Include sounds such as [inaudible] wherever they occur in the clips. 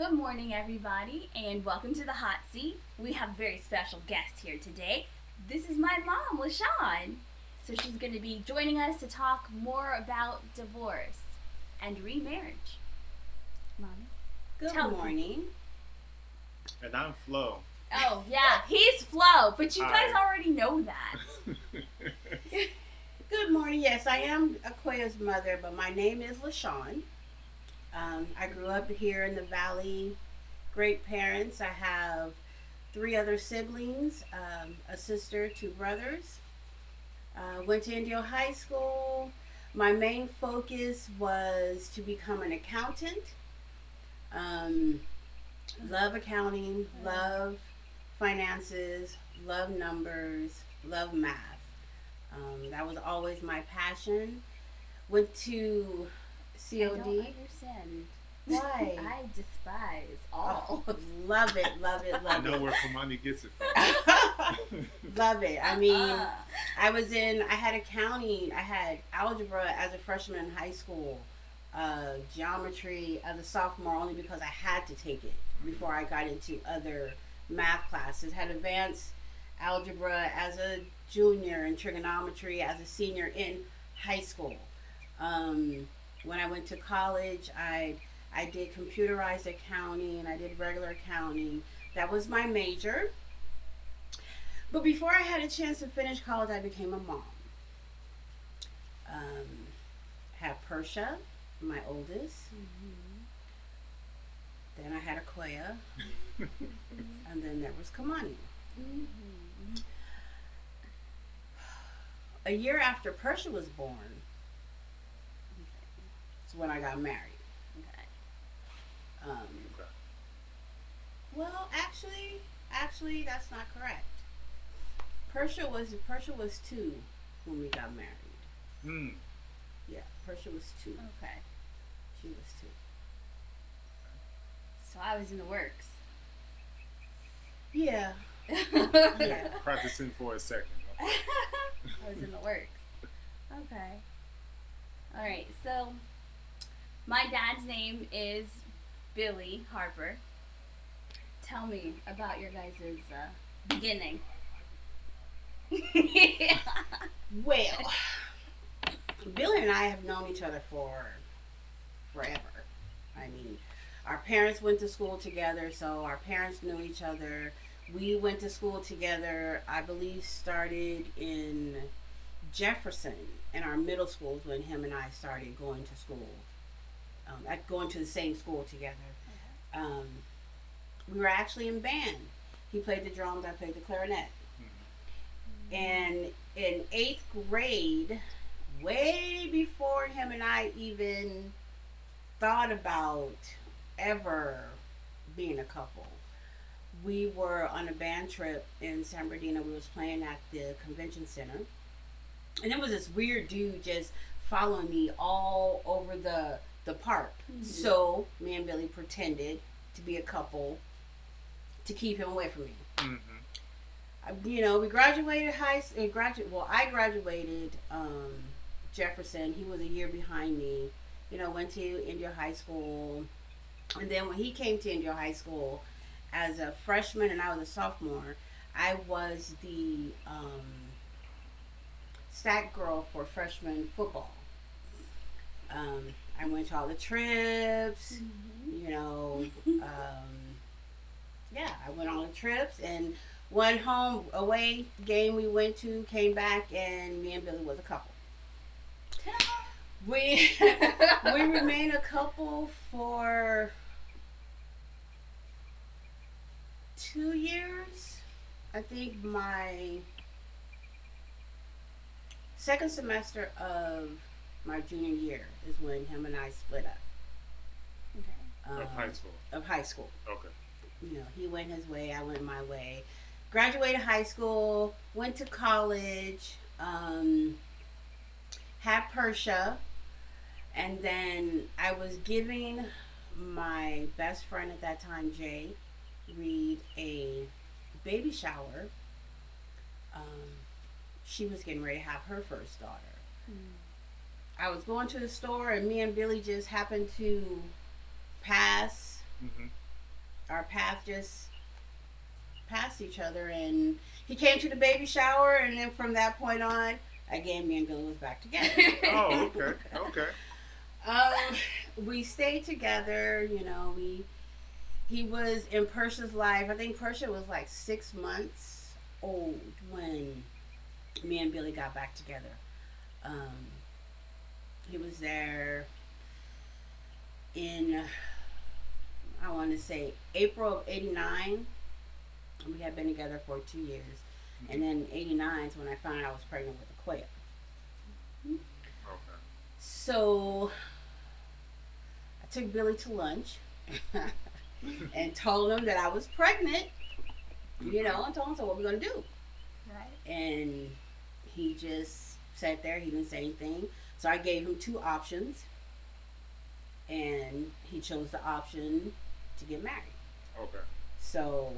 Good morning, everybody, and welcome to the hot seat. We have a very special guest here today. This is my mom, LaShawn. So she's going to be joining us to talk more about divorce and remarriage. Mommy? Good Tell me. morning. And I'm Flo. Oh, yeah, he's Flo, but you guys Hi. already know that. [laughs] [laughs] Good morning. Yes, I am Aquaya's mother, but my name is LaShawn. Um, I grew up here in the Valley. Great parents. I have three other siblings um, a sister, two brothers. Uh, went to Indio High School. My main focus was to become an accountant. Um, love accounting, love finances, love numbers, love math. Um, that was always my passion. Went to I don't COD. understand. Why? [laughs] I despise all. Oh, it, love it, love it, I know where Kamani gets it from. [laughs] love it. I mean, Uh, I was in, I had accounting, I had algebra as a freshman in high school, uh, geometry as a sophomore only because I had to take it before I got into other math classes. Had advanced algebra as a junior and trigonometry as a senior in high school. Um, when I went to college, I I did computerized accounting and I did regular accounting. That was my major. But before I had a chance to finish college, I became a mom. Um, had Persha, my oldest. Then I had Aquia, [laughs] and then there was Kamani. mhm. A year after Persia was born, is when I got married. Okay. Um, Okay. well, actually, actually, that's not correct. Persia was Persha was two when we got married. Hmm. Yeah, Persia was two. Okay. She was two. So I was in the works. Yeah. [laughs] yeah. [laughs] Practicing for a second. [laughs] I was in the works. Okay. All right. So my dad's name is Billy Harper. Tell me about your guys' uh, beginning. [laughs] Well, Billy and I have known each other for forever. I mean, our parents went to school together, so our parents knew each other. We went to school together, I believe, started in Jefferson in our middle schools when him and I started going to school, um, at going to the same school together. Um, we were actually in band. He played the drums, I played the clarinet. And in eighth grade, way before him and I even thought about ever being a couple, we were on a band trip in San Bernardino. We was playing at the convention center, and it was this weird dude just following me all over the the park. Mhm. So me and Billy pretended to be a couple to keep him away from me. hmm Uh, you know, we graduated high. school. Graduate. Well, I graduated um, Jefferson. He was a year behind me. You know, went to Indio High School, and then when he came to Indio High School as a freshman and I was a sophomore, I was the um, stat girl for freshman football. Um, I went to all the trips Mhm. you know, um, yeah, I went on the trips and one home away game we went to came back and me and Billy was a couple. We [laughs] we remained a couple for two years. I think my second semester of my junior year is when him and I split up. Okay. Of high school. Of high school. Okay. you know, he went his way, I went my way. Graduated high school, went to college, um, had Persia, and then I was giving my best friend at that time, Jay, Reed, a baby shower. Um, she was getting ready to have her first daughter. I was going to the store, and me and Billy just happened to pass hmm our path just passed each other, and he came to the baby shower, and then from that point on, again, me and Billy was back together. [laughs] Oh, [laughs] okay, okay. Um, we stayed together. You know, we he was in Persia's life. I think Persia was like six months old when me and Billy got back together. Um, he was there in I want to say April of '89. We had been together for two years, and mm-hmm. then '89 is when I found out I was pregnant with a quail. Okay. So I took Billy to lunch [laughs] and told him that I was pregnant. You mm-hmm. know, I told him, so what we gonna do? Right. And he just sat there, he didn't say anything. So I gave him two options. And he chose the option to get married. Okay. So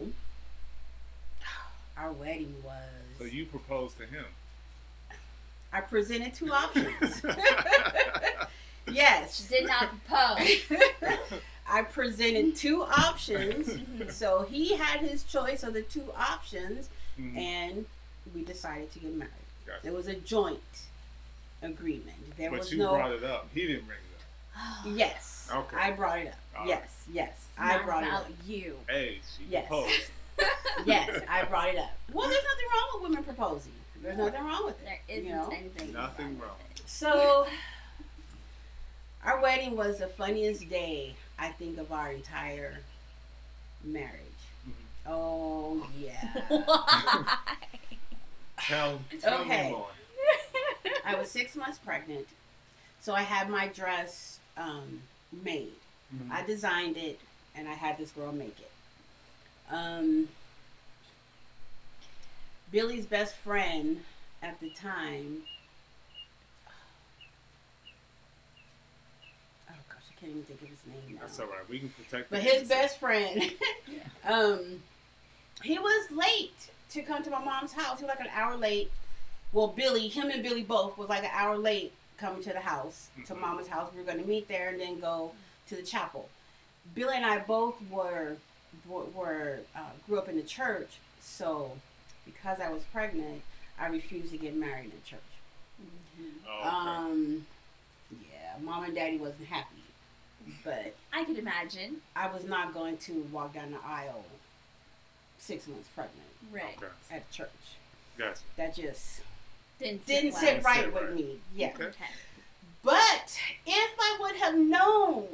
[sighs] our wedding was So you proposed to him. I presented two options. [laughs] [laughs] yes. She did not propose. [laughs] I presented two options. so he had his choice of the two options, Mhm. and we decided to get married. Gotcha. There was a joint agreement. There But was you no. brought it up. He didn't bring it up. [sighs] Yes. Okay. I brought it up. All yes. Yes. It's I not brought it up. about you. Hey, she Yes. proposed. [laughs] Yes, I brought it up. Well, there's nothing wrong with women proposing. There's nothing wrong with it. There isn't You know? anything. Nothing wrong. with it. So, our wedding was the funniest day I think of our entire marriage. Mhm. Oh yeah. [laughs] Why? Tell, tell Okay. me more. I was six months pregnant, so I had my dress um, made. Mhm. I designed it, and I had this girl make it. Um, Billy's best friend at the time. Oh gosh, I can't even think of his name now. That's all right. We can protect. But his best friend, [laughs] [laughs] um, he was late to come to my mom's house. He was like an hour late. Well, Billy, him and Billy both was like an hour late coming to the house, to mama's house. We were going to meet there and then go to the chapel. Billy and I both were were, were uh, grew up in the church, so because I was pregnant, I refused to get married in church. Oh, okay. Um, yeah, mom and daddy wasn't happy, but I could imagine. I was not going to walk down the aisle six months pregnant Right. okay. at church. Gotcha. That just Didn't, didn't well. sit right Sit with me. Yeah. Okay. Okay. But if I would have known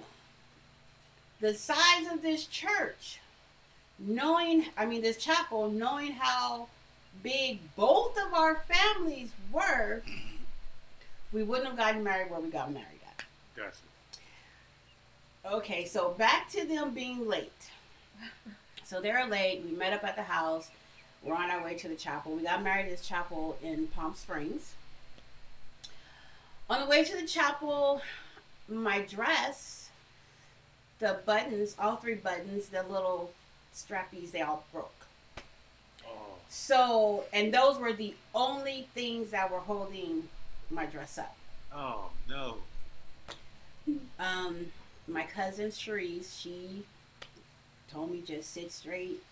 the size of this church, knowing, I mean, this chapel, knowing how big both of our families were, we wouldn't have gotten married where we got married at. Gotcha. Okay, so back to them being late. So they're late. We met up at the house. We're on our way to the chapel. We got married at this chapel in Palm Springs. On the way to the chapel, my dress, the buttons, all three buttons, the little strappies, they all broke. Oh, So, and those were the only things that were holding my dress up. oh no. Um, my cousin Cherise, she told me just sit straight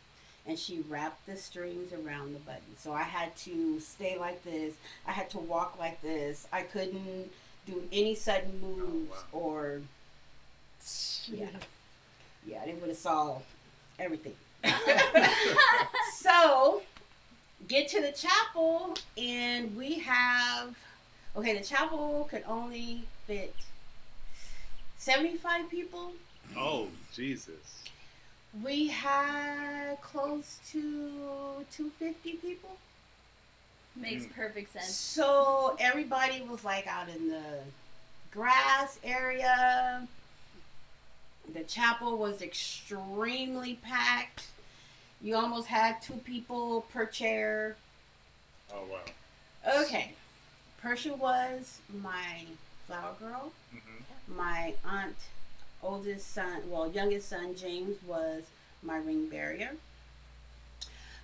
and she wrapped the strings around the button. So I had to stay like this. I had to walk like this. I couldn't do any sudden oh, moves wow. or yeah. Yeah, they would have saw everything. [laughs] so get to the chapel and we have okay, the chapel could only fit 75 people. Oh Jesus. We had close to 250 people. Makes Mm. perfect sense. So everybody was like out in the grass area. The chapel was extremely packed. You almost had two people per chair. Oh wow. Okay. Persia was my flower girl. hmm My aunt, oldest son, well, youngest son, James, was my ring barrier.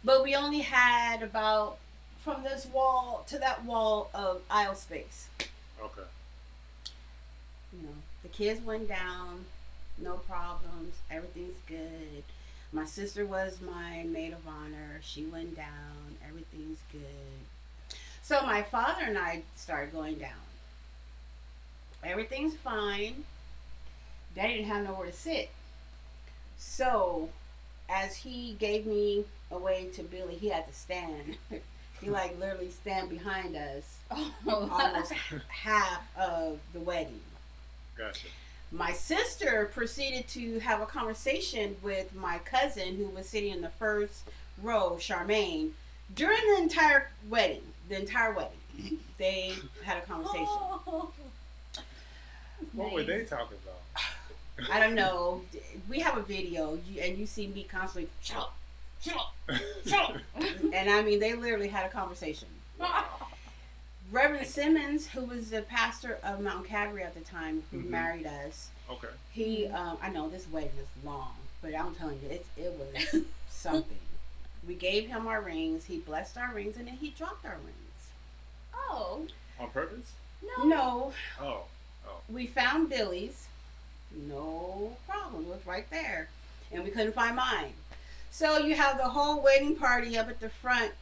But we only had about from this wall to that wall of aisle space. Okay. You know, the kids went down, no problems, everything's good. My sister was my maid of honor. She went down. Everything's good. So my father and I started going down. Everything's fine. Daddy didn't have nowhere to sit. So, as he gave me away to Billy, he had to stand. [laughs] he like literally stand behind us [laughs] almost half of the wedding. Gotcha. My sister proceeded to have a conversation with my cousin who was sitting in the first row, Charmaine, during the entire wedding. The entire wedding. They had a conversation. What were they talking about? I don't know. We have a video, and you see me constantly, shut up, shut up, shut up. [laughs] And I mean, they literally had a conversation. [laughs] Reverend Simmons, who was the pastor of Mount Calvary at the time, who Mhm. married us, Okay. he, um, I know this wedding is long, but I'm telling you, it's, it was [laughs] something. We gave him our rings, he blessed our rings, and then he dropped our rings. oh On purpose? no. No, Oh. Oh. we found Billy's. No problem. It was right there. And we couldn't find mine. So you have the whole wedding party up at the front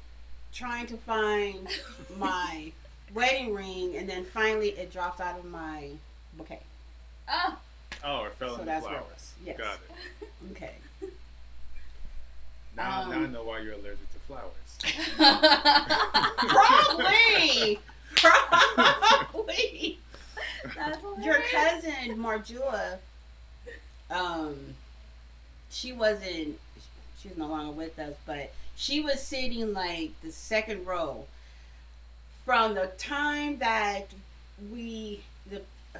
trying to find [laughs] my wedding ring and then finally it dropped out of my bouquet. Oh, Oh, it fell So in the that's where it flowers. was. Yes. Got it. Okay. Now, now I Um, know why you're allergic to flowers. [laughs] Probably. [laughs] Probably. [laughs] [laughs] Your cousin Marjula, um, she wasn't. She's no longer with us, but she was sitting like the second row. From the time that we the uh,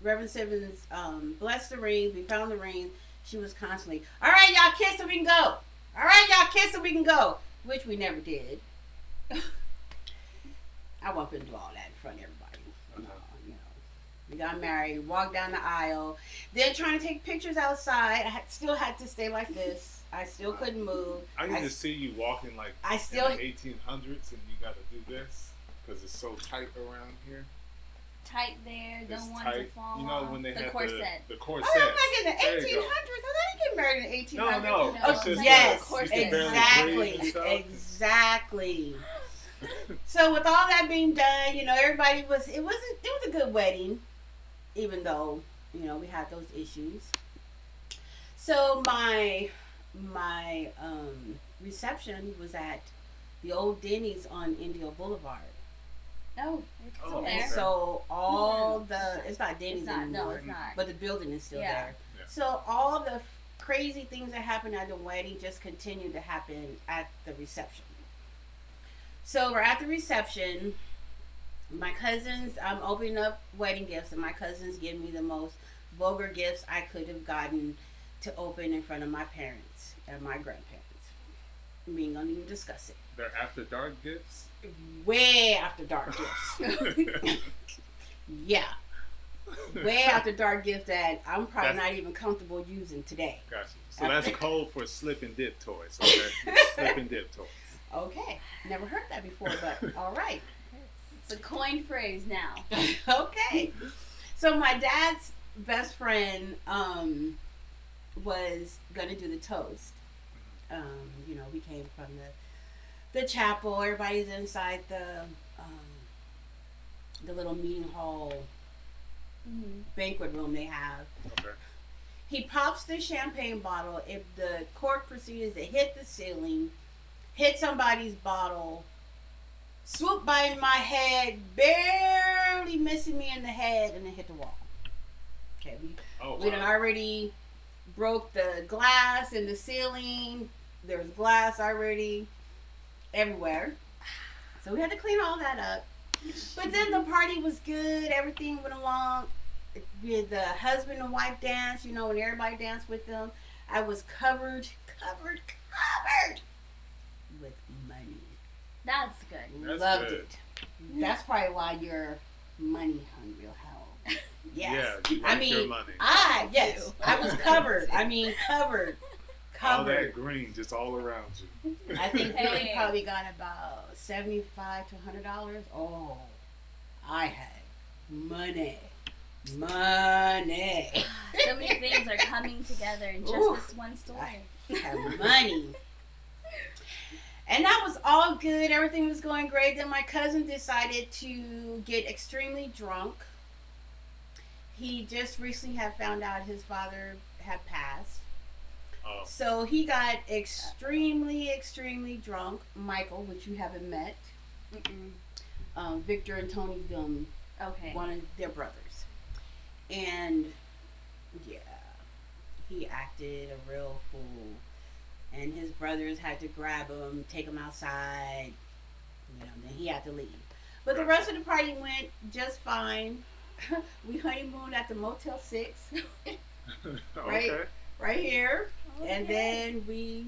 Reverend Simmons um, blessed the rings, we found the rings. She was constantly, "All right, y'all kiss so we can go. All right, y'all kiss so we can go," which we never did. [laughs] I wasn't do all that in front of everybody. No, you know. We got married, walked down the aisle, then trying to take pictures outside. I had, still had to stay like this. I still couldn't move. I can I- just see you walking like I still- in the 1800s and you got to do this because it's so tight around here. tight there. It's Don't want it to tight. fall You know when they the had corset. the the Oh. I'm like in the 1800s. go. I didn't get married in the 1800s. No, no. No, it's it's just uh, yes, a corset. You can barely exactly, breathe and stuff. exactly. [laughs] So with all that being done, you know, everybody was it wasn't it was a good wedding, even though you know we had those issues. So my my um, reception was at the old Denny's on Indio Boulevard, Oh, it's still Oh, there. and so all No, the it's not Denny's It's not. No, it's not. but the building is still Yeah. there. Yeah. So all the crazy things that happened at the wedding just continued to happen at the reception. So we're at the reception. My cousins, I'm opening up wedding gifts, and my cousins give me the most vulgar gifts I could have gotten to open in front of my parents and my grandparents. We ain't gonna even discuss it. They're after dark gifts. Way after dark gifts. [laughs] [laughs] Yeah. Way [laughs] after dark gifts that I'm probably That's- not even comfortable using today. Gotcha. So that's code for slip and dip toys. Okay? slip and dip toys. Okay. Never heard that before, but all right. It's a coined phrase now. [laughs] okay. So my dad's best friend um, was gonna do the toast. Um, you know, we came from the the chapel. Everybody's inside the um, the little meeting hall Mm-hmm. banquet room they have. Okay. He pops the champagne bottle. If the cork proceeds to hit the ceiling, hit somebody's bottle, swoop by my head, barely missing me in the head, and then hit the wall. Okay, we, Oh, we wow. already broke the glass in the ceiling. There's glass already everywhere. So we had to clean all that up. But then the party was good. Everything went along. With the husband and wife dance, you know, when everybody danced with them, I was covered, covered, covered. That's good. That's Loved good. it. That's probably why you're money hungry, hell. [laughs] Yes. Yeah, you I mean, your money. I yes. I was [laughs] covered. I mean, covered, [laughs] covered. all that green just all around you. I think Hey. Billy probably got about seventy-five to hundred dollars. Oh, I had money. money. Ah, so many things are coming together in just Ooh. this one story. I Have money. And that was all good. Everything was going great. Then my cousin decided to get extremely drunk. He just recently had found out his father had passed. Oh, So he got extremely, extremely drunk. Michael, which you haven't met, Mm-mm. um, Victor and Tony Dum, Okay. one of their brothers. And yeah, he acted a real fool. And his brothers had to grab him, take him outside. You know, then he had to leave. But the rest of the party went just fine. [laughs] we honeymooned at the Motel 6 [laughs] right. okay. right here. And Okay. then we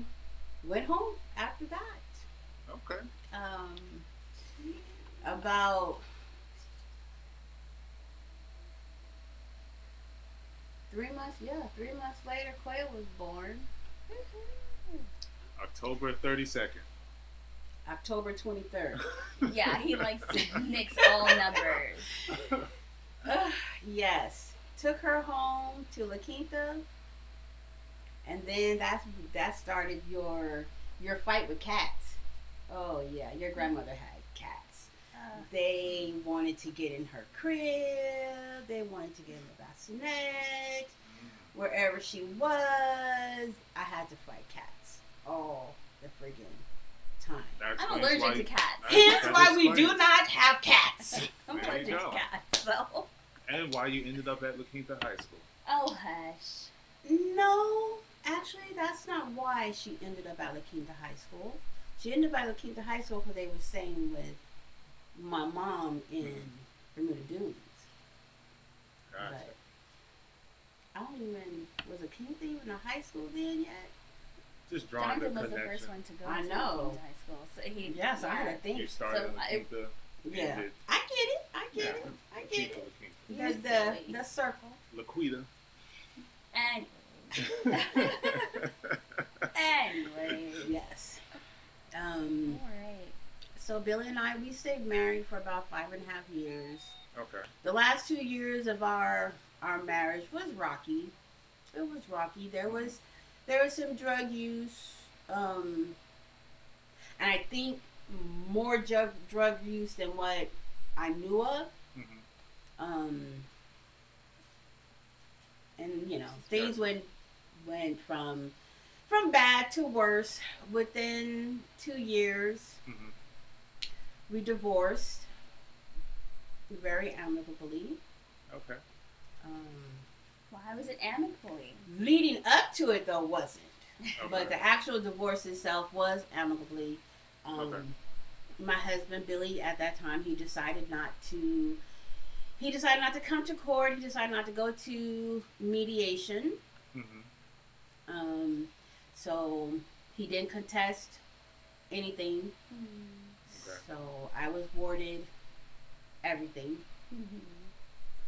went home after that. Okay. Um, about three months, yeah, three months later, Quail was born. October 32nd. October 23rd. [laughs] yeah, he likes to mix all numbers. [sighs] yes. Took her home to La Quinta. And then that's that started your your fight with cats. Oh yeah, your grandmother had cats. Uh, They wanted to get in her crib. They wanted to get in the bassinet. Wherever she was, I had to fight cats all the friggin' time. That I'm allergic why to cats. that- Hence why we do not have cats. [laughs] I'm There allergic to cats, so. And why you ended up at La Quinta High School. Oh, hush. No, actually, that's not why she ended up at La Quinta High School. She ended up at La Quinta High School because they were staying with my mom in mm. Bermuda Dunes. Gotcha. But I don't even was La Quinta even a high school then yet? Just drawing the Jonathan was the first one to go I to know. high school, so he. Yes, I had to think. You started So at La I- Quinta. Yeah, ended I get it. I get Yeah. it. I get it. La You're The, the, silly. the circle. Quinta. And La [laughs] anyway. Yes. Um. All right. So Billy and I, we stayed married for about five and a half years. okay. The last two years of our our marriage was rocky. It was rocky. There was there was some drug use, um, and I think more drug drug use than what I knew of. hmm Um, and you know things went went from from bad to worse within two years. hmm We divorced very amicably. Okay. Um, Why was it amicably? leading up to it though wasn't, okay. but the actual divorce itself was amicably. Um, Okay. My husband Billy at that time he decided not to. He decided not to come to court. He decided not to go to mediation. hmm Um, so he didn't contest anything. Okay. So I was awarded everything Mhm.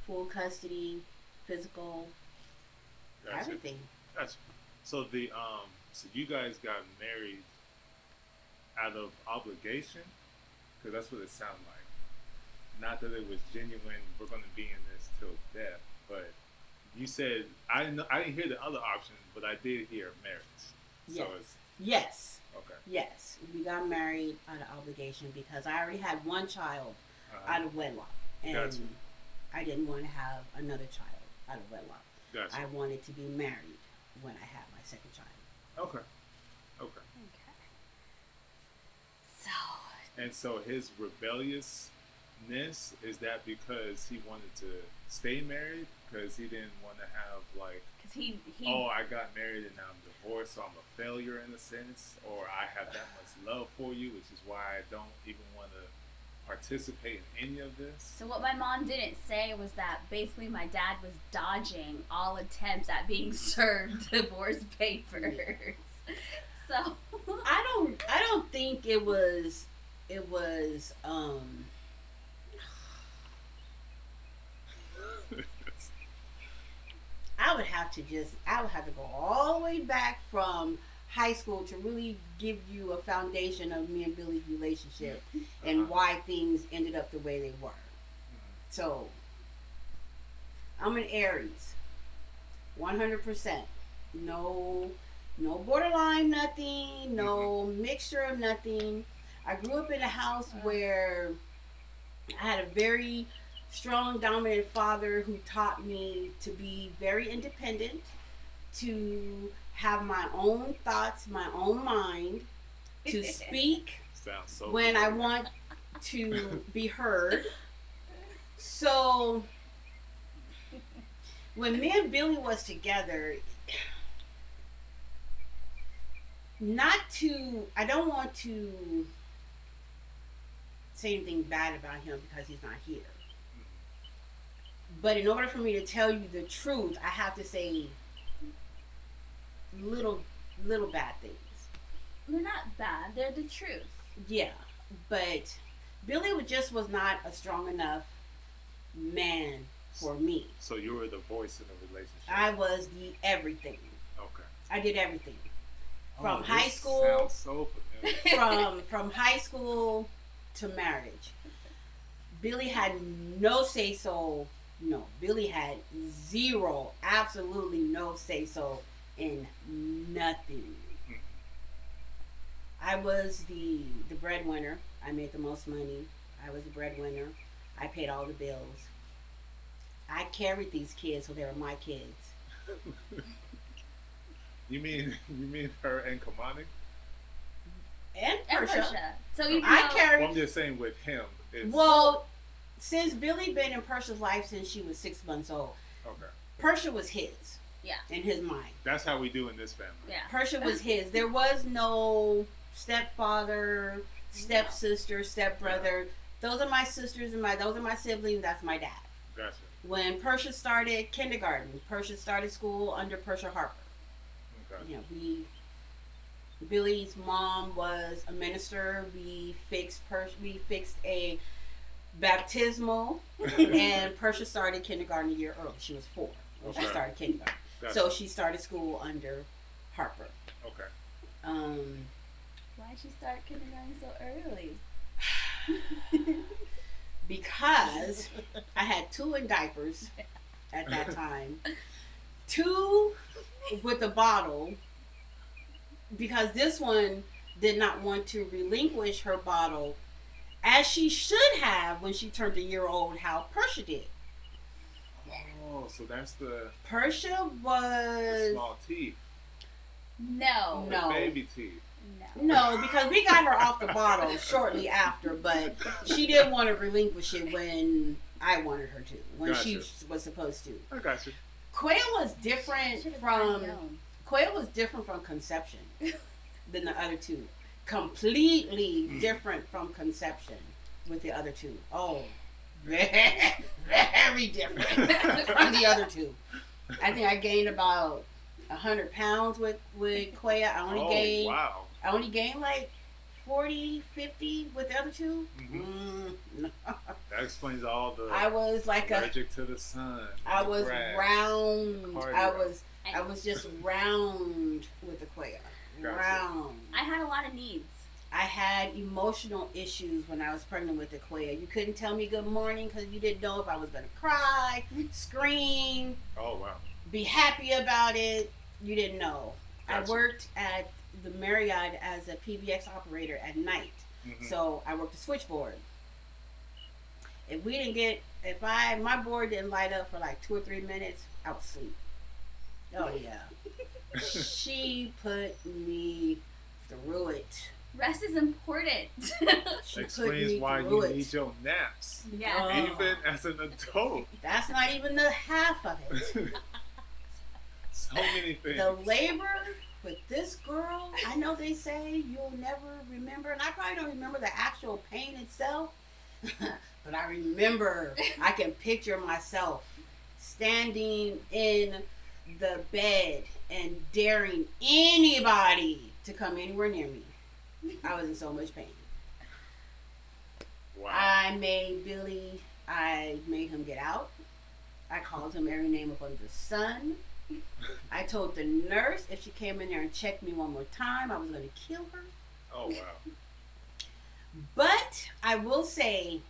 full custody, physical, Gotcha. everything. Gotcha. So the um, so you guys got married out of obligation, because that's what it sounded like. Not that it was genuine. We're going to be in this till death, but you said I didn't. Know, I didn't hear the other options, but I did hear marriage. So Yes. it's Yes, okay. yes. We got married out of obligation because I already had one child Uh, out of wedlock. And Gotcha. I didn't want to have another child out of wedlock. Gotcha. I wanted to be married when I had my second child. okay. Okay. Okay. So, And so his rebelliousness is that because he wanted to stay married because he didn't want to have like because he he oh, I got married and now I'm divorced, so I'm a failure in a sense, or I have that much love for you, which is why I don't even want to participate in any of this. So what my mom didn't say was that basically my dad was dodging all attempts at being [laughs] served divorce papers. [laughs] So I don't I don't think it was it was um [laughs] I would have to just I would have to go all the way back from high school to really give you a foundation of me and Billy's relationship and Uh-huh. why things ended up the way they were. So I'm an Aries. 100%. No no borderline nothing, no mixture of nothing. I grew up in a house where I had a very strong dominant father who taught me to be very independent, to have my own thoughts, my own mind, to [laughs] speak so. when I want to be heard. So when me and Billy was together, not to I don't want to say anything bad about him because he's not here. Mm. But in order for me to tell you the truth, I have to say little little bad things. They're not bad. They're the truth. Yeah, but Billy just was not a strong enough man for me. So you were the voice in the relationship. I was the everything. okay. I did everything oh, From Oh, high this school- Sounds so familiar. [laughs] [laughs] from from high school to marriage. Billy had no say so. No, Billy had zero, absolutely no say so in nothing. I was the the breadwinner. I made the most money. I was the breadwinner. I paid all the bills. I carried these kids, so they were my kids. [laughs] You mean you mean her and Kamani? And And Persia. Portia. So even I carried. Well, I'm just saying with him. It's, Well, since Billy been in Persia's life since she was six months old, okay. Persia was his. Yeah. In his mind, That's how we do in this family. Yeah. Persia was his. There [laughs] was no stepfather, stepsister, stepbrother. Those are my sisters and my. Those are my siblings. That's my dad. Gotcha. When Persia started kindergarten, Persia started school under Persia Harper. Okay. You know, we. Billy's mom was a minister. We fixed Pers- We fixed a baptismal, [laughs] and Persia started kindergarten a year early. She was four when she started kindergarten. Gotcha. So she started school under Harper. okay. Um, Why'd she start kindergarten so early? [sighs] because I had two in diapers at that [laughs] time, two with a bottle, because this one did not want to relinquish her bottle as she should have when she turned a year old, how Persia did. Oh, so that's the Persia was small teeth. No. the No. baby teeth. No. no, because we got her off the bottle shortly after, but she didn't want to relinquish it when I wanted her to, when she was supposed to. I got you. Quail was different from known. Quail was different from conception than the other two. Completely Mm. different from conception with the other two. Oh, very, [laughs] very different from the other two. I think I gained about hundred pounds with with Quail. I only oh, gained wow. I only gained like 40, 50 with the other 2 Mhm. Mm, [laughs] no. That explains all the I was like a allergic to the sun. I the was grass. round. I was I was just round with the quail. Gotcha. Round. I had a lot of needs. I had emotional issues when I was pregnant with the. You couldn't tell me good morning because you didn't know if I was going to cry, scream, Oh wow. be happy about it. You didn't know. I worked at the Marriott as a PBX operator at night. Mhm. So I worked the switchboard. If we didn't get, if I, my board didn't light up for like two or three minutes, I would sleep. Oh yeah. [laughs] she put me through it. Rest is important. [laughs] She Explains why you it. need your naps, yeah. Oh. even as an adult. That's not even the half of it. [laughs] so many things. The labor with this girl, I know they say you'll never remember, and I probably don't remember the actual pain itself, [laughs] but I remember, I can picture myself standing in the bed and daring anybody to come anywhere near me. I was in so much pain. wow. I made Billy, I made him get out. I called him every name up under the sun. I told the nurse if she came in there and checked me one more time, I was going to kill her. oh wow. But I will say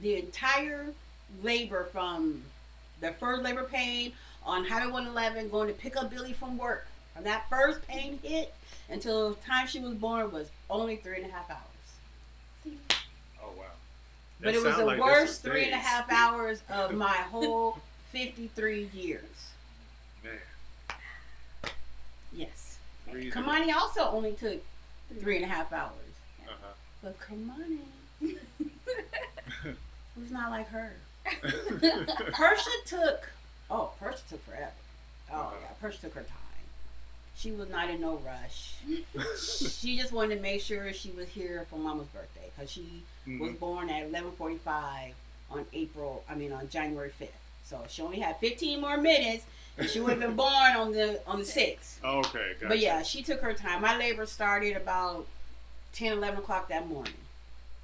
the entire labor from the first labor pain on Highway 111, going to pick up Billy from work. From that first pain hit until the time she was born was only three and a half hours. Oh wow. But it was the like worst three and a half hours of [laughs] my whole 53 years. Man. Yes. Three- Kamani also only took three and a half hours. Uh-huh. But Kamani was [laughs] not like her. [laughs] Persia took, oh, Persia took forever. Oh, Uh-huh. yeah, Persia took her time. She was not in no rush. she just wanted to make sure she was here for Mama's birthday because she was Mhm. born at 11:45 on April. I mean on January 5th. So she only had 15 more minutes, she would have been born on the on the 6th. Okay, gotcha. But yeah, she took her time. My labor started about 10, 11 o'clock that morning,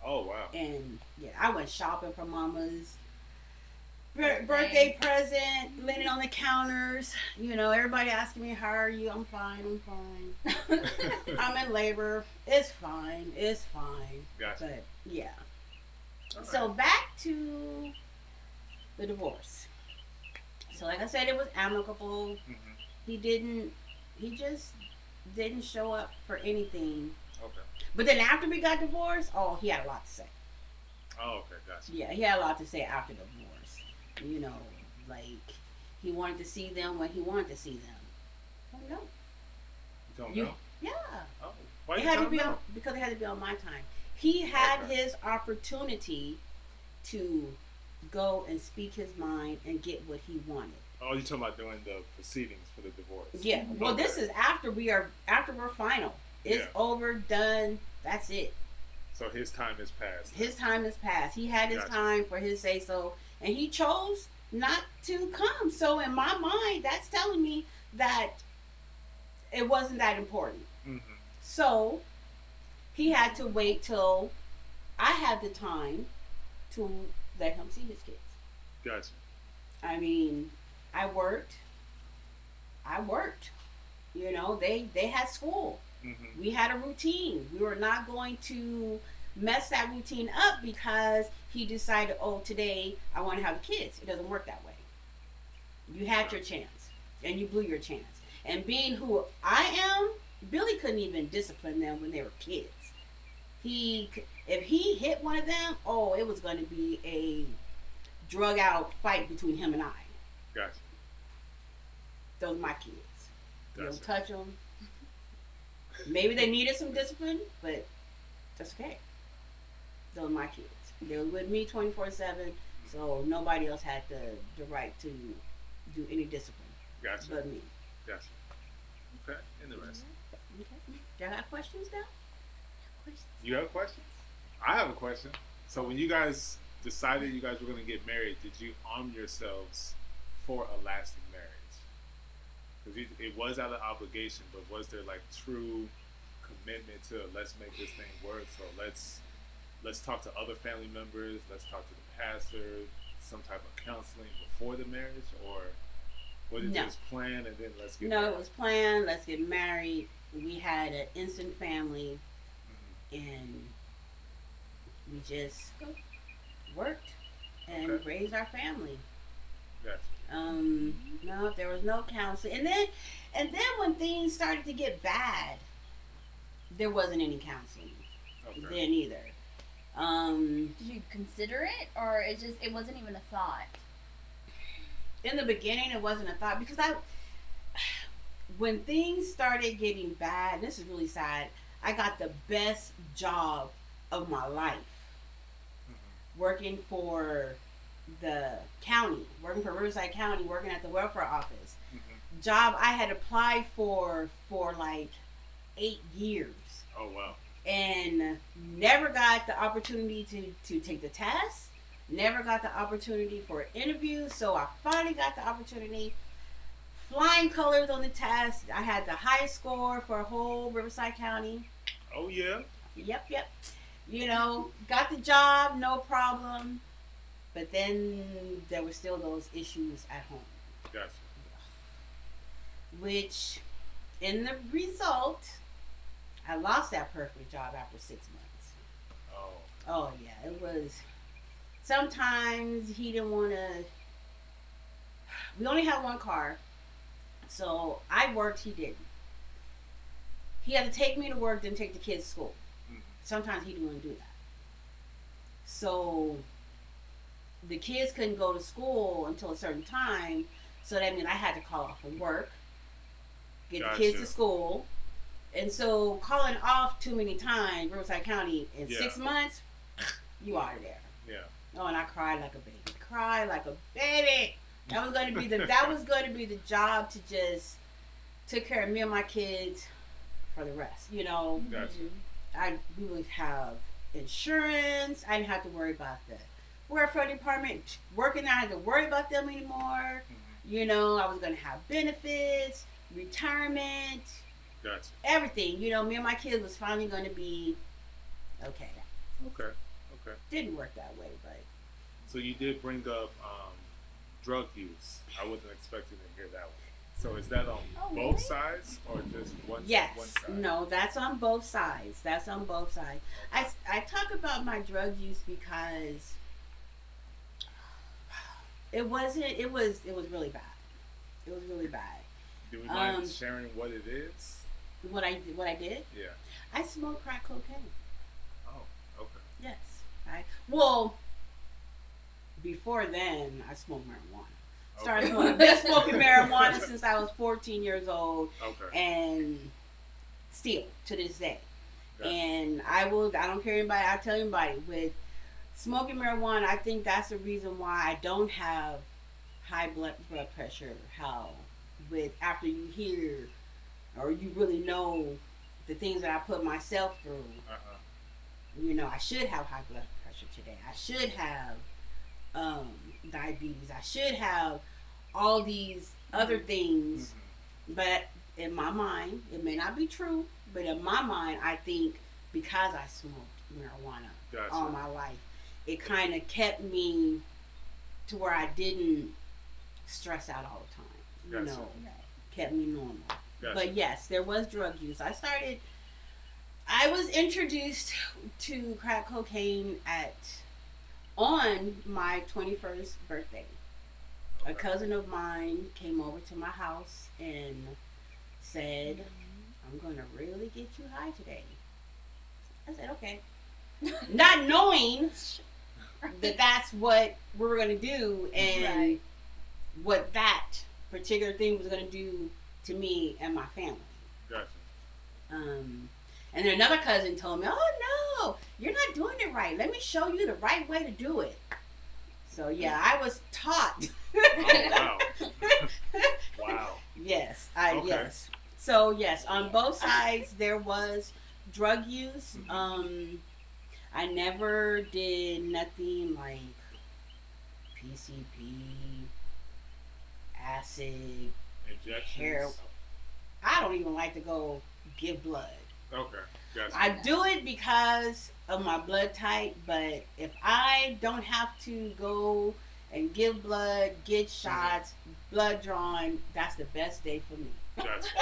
Oh wow. and yeah, I went shopping for Mama's. Bir- Birthday. Birthday present, laying on the counters. You know, everybody asking me, "How are you?" I'm fine. I'm fine. [laughs] I'm in labor. It's fine. It's fine. Gotcha. But yeah. All So back to the divorce. So like I said, it was amicable. Mhm. He didn't. He just didn't show up for anything. Okay. But then after we got divorced, oh, he had a lot to say. Oh, okay, gotcha. Yeah, he had a lot to say after the divorce. You know, like he wanted to see them when he wanted to see them. No. You don't You- know? Yeah. Oh, why It had to be on because it had to be on my time. He had Okay. his opportunity to go and speak his mind and get what he wanted. Oh, you're talking about doing the proceedings for the divorce? Yeah. Well, this is after we are after we're final. It's Yeah. over, done. That's it. So his time is past. His time is past. He had his Gotcha. time for his say so, and he chose not to come. So in my mind, that's telling me that it wasn't that important. hmm So he had to wait till I had the time to let him see his kids. Gotcha. I mean, I worked. I worked. You know, they they had school. hmm We had a routine. We were not going to mess that routine up because he decided, oh, today I want to have kids. It doesn't work that way. You had your chance, and you blew your chance. And being who I am, Billy couldn't even discipline them when they were kids. He, if he hit one of them, oh, it was going to be a drug out fight between him and I. Gotcha. Those are my kids. Gotcha. don't touch them. Maybe they needed some discipline, but that's okay. Are my kids. They were with me 24 7, so nobody else had the, the right to do any discipline Gotcha. but me. Gotcha. Okay. Interesting. Okay. Y'all got questions now? You have questions? I have a question. So when you guys decided you guys were going to get married, did you arm yourselves for a lasting marriage? Because it, it was out of obligation, but was there like true commitment to let's make this thing work? So let's let's talk to other family members, let's talk to the pastor, some type of counseling before the marriage, or was it No. just plan and then let's get No, married? it was planned. Let's get married. We had an instant family, Mhm. and we just worked and Okay. raised our family. Gotcha. Um, no, there was no counseling, and then, and then when things started to get bad, there wasn't any counseling Okay. then either. Um, Did you consider it, or it just it wasn't even a thought? in the beginning, it wasn't a thought because I, when things started getting bad, this is really sad. I got the best job of my life Mhm. working for the county, working for Riverside County, working at the welfare office. Mhm. Job I had applied for for like eight years. Oh wow. And never got the opportunity to, to take the test, never got the opportunity for an interview. So I finally got the opportunity. Flying colors on the test. I had the highest score for a whole Riverside County. Oh yeah. Yep, yep. You know, got the job, no problem. But then there were still those issues at home, Gotcha. which in the result, I lost that perfect job after six months. Oh. Oh yeah, it was. Sometimes he didn't want to we only had one car, so I worked. He didn't. He had to take me to work, then take the kids to school. Mhm. Sometimes he didn't want to do that. So the kids couldn't go to school until a certain time, so that meant I had to call off from work, get the kids to school. And so calling off too many times, Riverside County, in Yeah. six months, [sniffs] you out of there. Yeah. Oh, and I cried like a baby. Cried like a baby. That was going to be the that was going to be the job to just took care of me and my kids for the rest. You know, Gotcha. I we would have insurance. I didn't have to worry about the welfare department working. I had to worry about them anymore. Mhm. You know, I was going to have benefits, retirement, Gotcha. everything. You know, me and my kids was finally going to be okay. Okay. Okay. Didn't work that way, but So you did bring up um, drug use. I wasn't expecting to hear that one. So is that on Oh, both really? sides or just one? Yes. One side? No, that's on both sides. That's on both sides. I, I talk about my drug use because it wasn't it was it was really bad. It was really bad. Do we mind Um, sharing what it is? What I what I did? Yeah. I smoked crack cocaine. Oh. Okay. Yes. I well before then I smoked marijuana. Started Okay. smoking, been smoking marijuana [laughs] since I was 14 years old Okay. and still to this day. Gotcha. And I will, I don't care anybody, I tell anybody with smoking marijuana, I think that's the reason why I don't have high blood blood pressure. How with after you hear or you really know the things that I put myself through, Uh-huh. you know, I should have high blood pressure today. I should have um, diabetes. I should have all these other things Mhm. but in my mind, it may not be true, but in my mind, I think because I smoked marijuana Gotcha. all my life, it kind of kept me to where I didn't stress out all the time. You Gotcha. know, kept me normal. Gotcha. But yes, there was drug use. I started. I was introduced to crack cocaine at on my twenty first birthday a cousin of mine came over to my house and said, mm-hmm. I'm going to really get you high today. I said, okay. [laughs] Not knowing that that's what we were going to do and Right. what that particular thing was going to do to me and my family. Gotcha. Um, and then another cousin told me, "Oh no, you're not doing it right. Let me show you the right way to do it." So yeah, I was taught. Oh, wow. [laughs] wow. yes, I Okay. yes. So yes, on both sides there was drug use. Mhm. Um, I never did nothing like PCP, acid. Hair- I don't even like to go give blood. Okay. Gotcha. I do it because of my blood type, but if I don't have to go and give blood, get mm-hmm. shots, blood drawn, that's the best day for me. Gotcha. [laughs]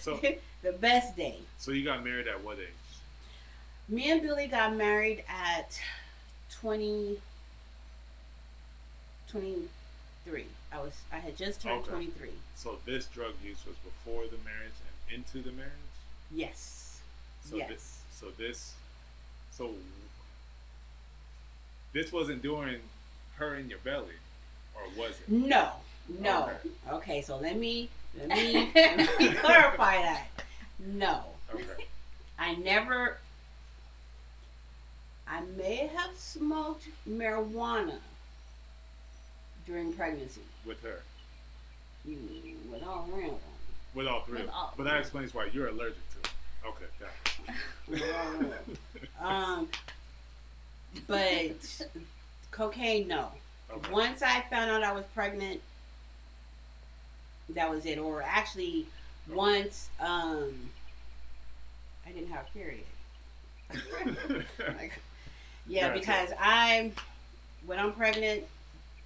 So, the best day. so you got married at what age? Me and Billy got married at 20, 23. I was I had just turned Okay. 23. So this drug use was before the marriage and into the marriage. Yes. So yes. This, so this, so this wasn't during her in your belly, or was it? No, no. Okay. Okay, so let me let me, [laughs] let me clarify that. No, Okay. [laughs] I never. I may have smoked marijuana during pregnancy. With her, Mm, With all three of them. with all three. of With them. all But that explains why you're allergic to it. Okay. Got [laughs] With all three of them. it. Um, but cocaine, no. okay. Once I found out I was pregnant, that was it. Or actually, Okay. once um, I didn't have a period. [laughs] [laughs] Like, yeah, Gotcha. because I'm when I'm pregnant,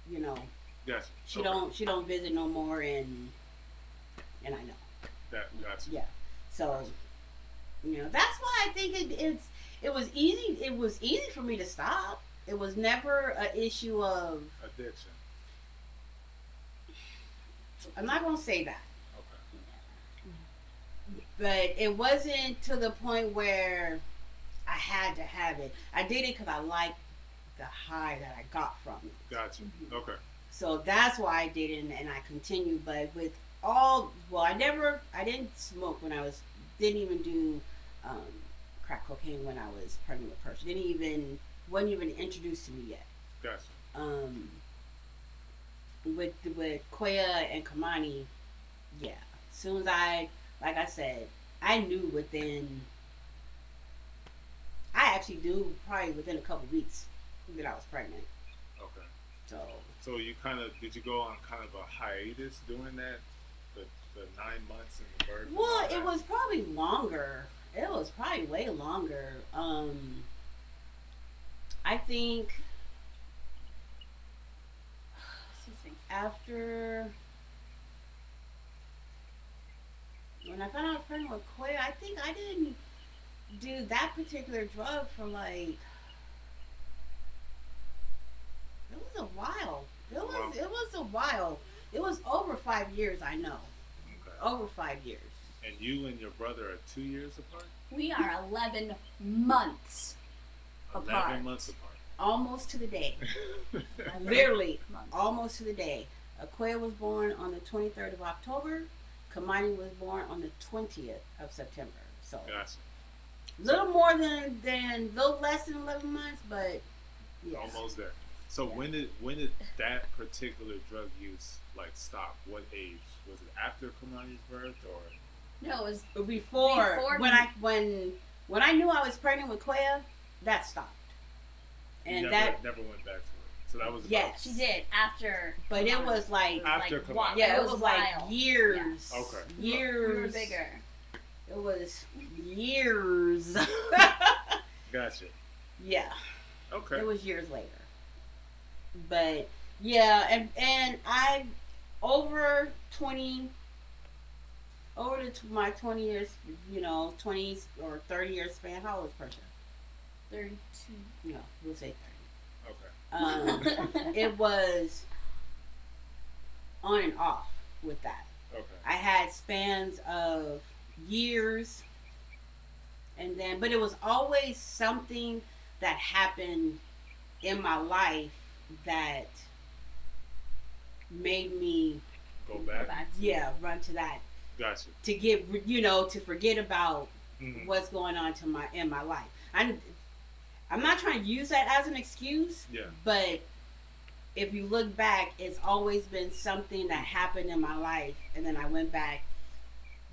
you know, Gotcha. she Okay. don't she don't visit no more, and and I know. That gotcha. Yeah, so you know that's why I think it, it's it was easy. It was easy for me to stop. It was never an issue of Addiction. I'm not gonna say that, Okay. but it wasn't to the point where I had to have it. I did it because I liked the high that I got from it. Gotcha. Mm-hmm. Okay. So that's why I did it, and, and I continued. But with all, well, I never, I didn't smoke when I was, didn't even do um, crack cocaine when I was pregnant with Perch. Didn't even, wasn't even introduced to me yet. Gotcha. Um, with with Koya and Kamani, yeah. As soon as I, like I said, I knew within. I actually knew probably within a couple weeks that I was pregnant. Okay. So So you kind of did you go on kind of a hiatus doing that, the the nine months in the birth? Well, it was probably longer. It was probably way longer. Um, I think Excuse me. after when I found out I was pregnant with Koya, I think I didn't do that particular drug for like it was a while. It was Wow. it was a while. It was over five years. I know, Okay. over five years. And you and your brother are two years apart. We are 11 months. Eleven Apart. months apart. Almost to the day. [laughs] Eleven Literally, almost to the day. Aquia was born on the 23rd of October. Kamani was born on the 20th of September. So Gotcha. little more than than little less than 11 months, but yes. Almost there. So when did when did that particular drug use like stop? What age was it? After Kamani's birth or? No, it was before, Before when me- I when when I knew I was pregnant with Koya, that stopped. And never, that never went back to it. So that was about- Yes. she did after. but it was like After like, Kamani. yeah, it was was like while. years. Okay. Years. We were bigger. It was years. [laughs] Gotcha. yeah. Okay. It was years later. But yeah, and and I over twenty over the, my twenty years, you know, twenty or thirty years span. How old is Persia? 32. No, we'll say thirty. Okay. Um, [laughs] it was on and off with that. Okay. I had spans of years, and then, but it was always something that happened in my life that made me, Go back. back yeah, run to that Gotcha. to get, you know, to forget about Mhm. what's going on to my in my life. I'm, I'm not trying to use that as an excuse, Yeah. but if you look back, it's always been something that happened in my life, and then I went back.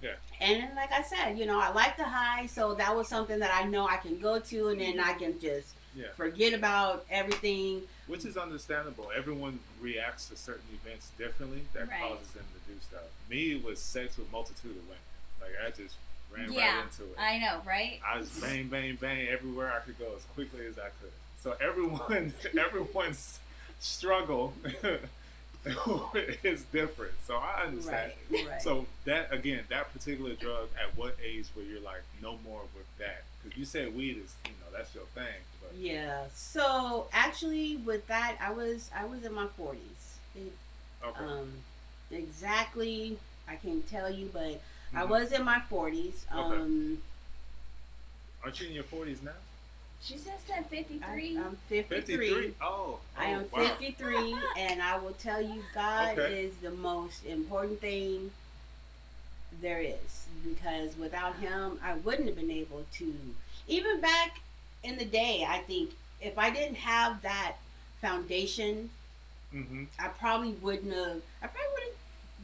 Yeah. And like I said, you know, I like the high, so that was something that I know I can go to, and then I can just Yeah. forget about everything. Which is understandable. Everyone reacts to certain events differently that Right. causes them to do stuff. Me, it was sex with multitude of women. Like I just ran Yeah, right into it. I know, right? I was bang, bang, bang everywhere I could go as quickly as I could. So everyone, [laughs] everyone's struggle [laughs] is different. So I understand. Right, right. So that again, that particular drug, at what age where you're like, no more with that? Because you said weed is, you know, that's your thing. But Yeah. So actually, with that, I was I was in my forties. okay, Um, exactly, I can't tell you, but I Mhm. was in my forties. Okay. Um, aren't you in your 40s now? She just said 53. I'm 53. 53. Oh, I am oh, wow. 53, [laughs] and I will tell you, God Okay. is the most important thing there is. Because without Him, I wouldn't have been able to. Even back in the day, I think if I didn't have that foundation, Mhm. I probably wouldn't have. I probably would have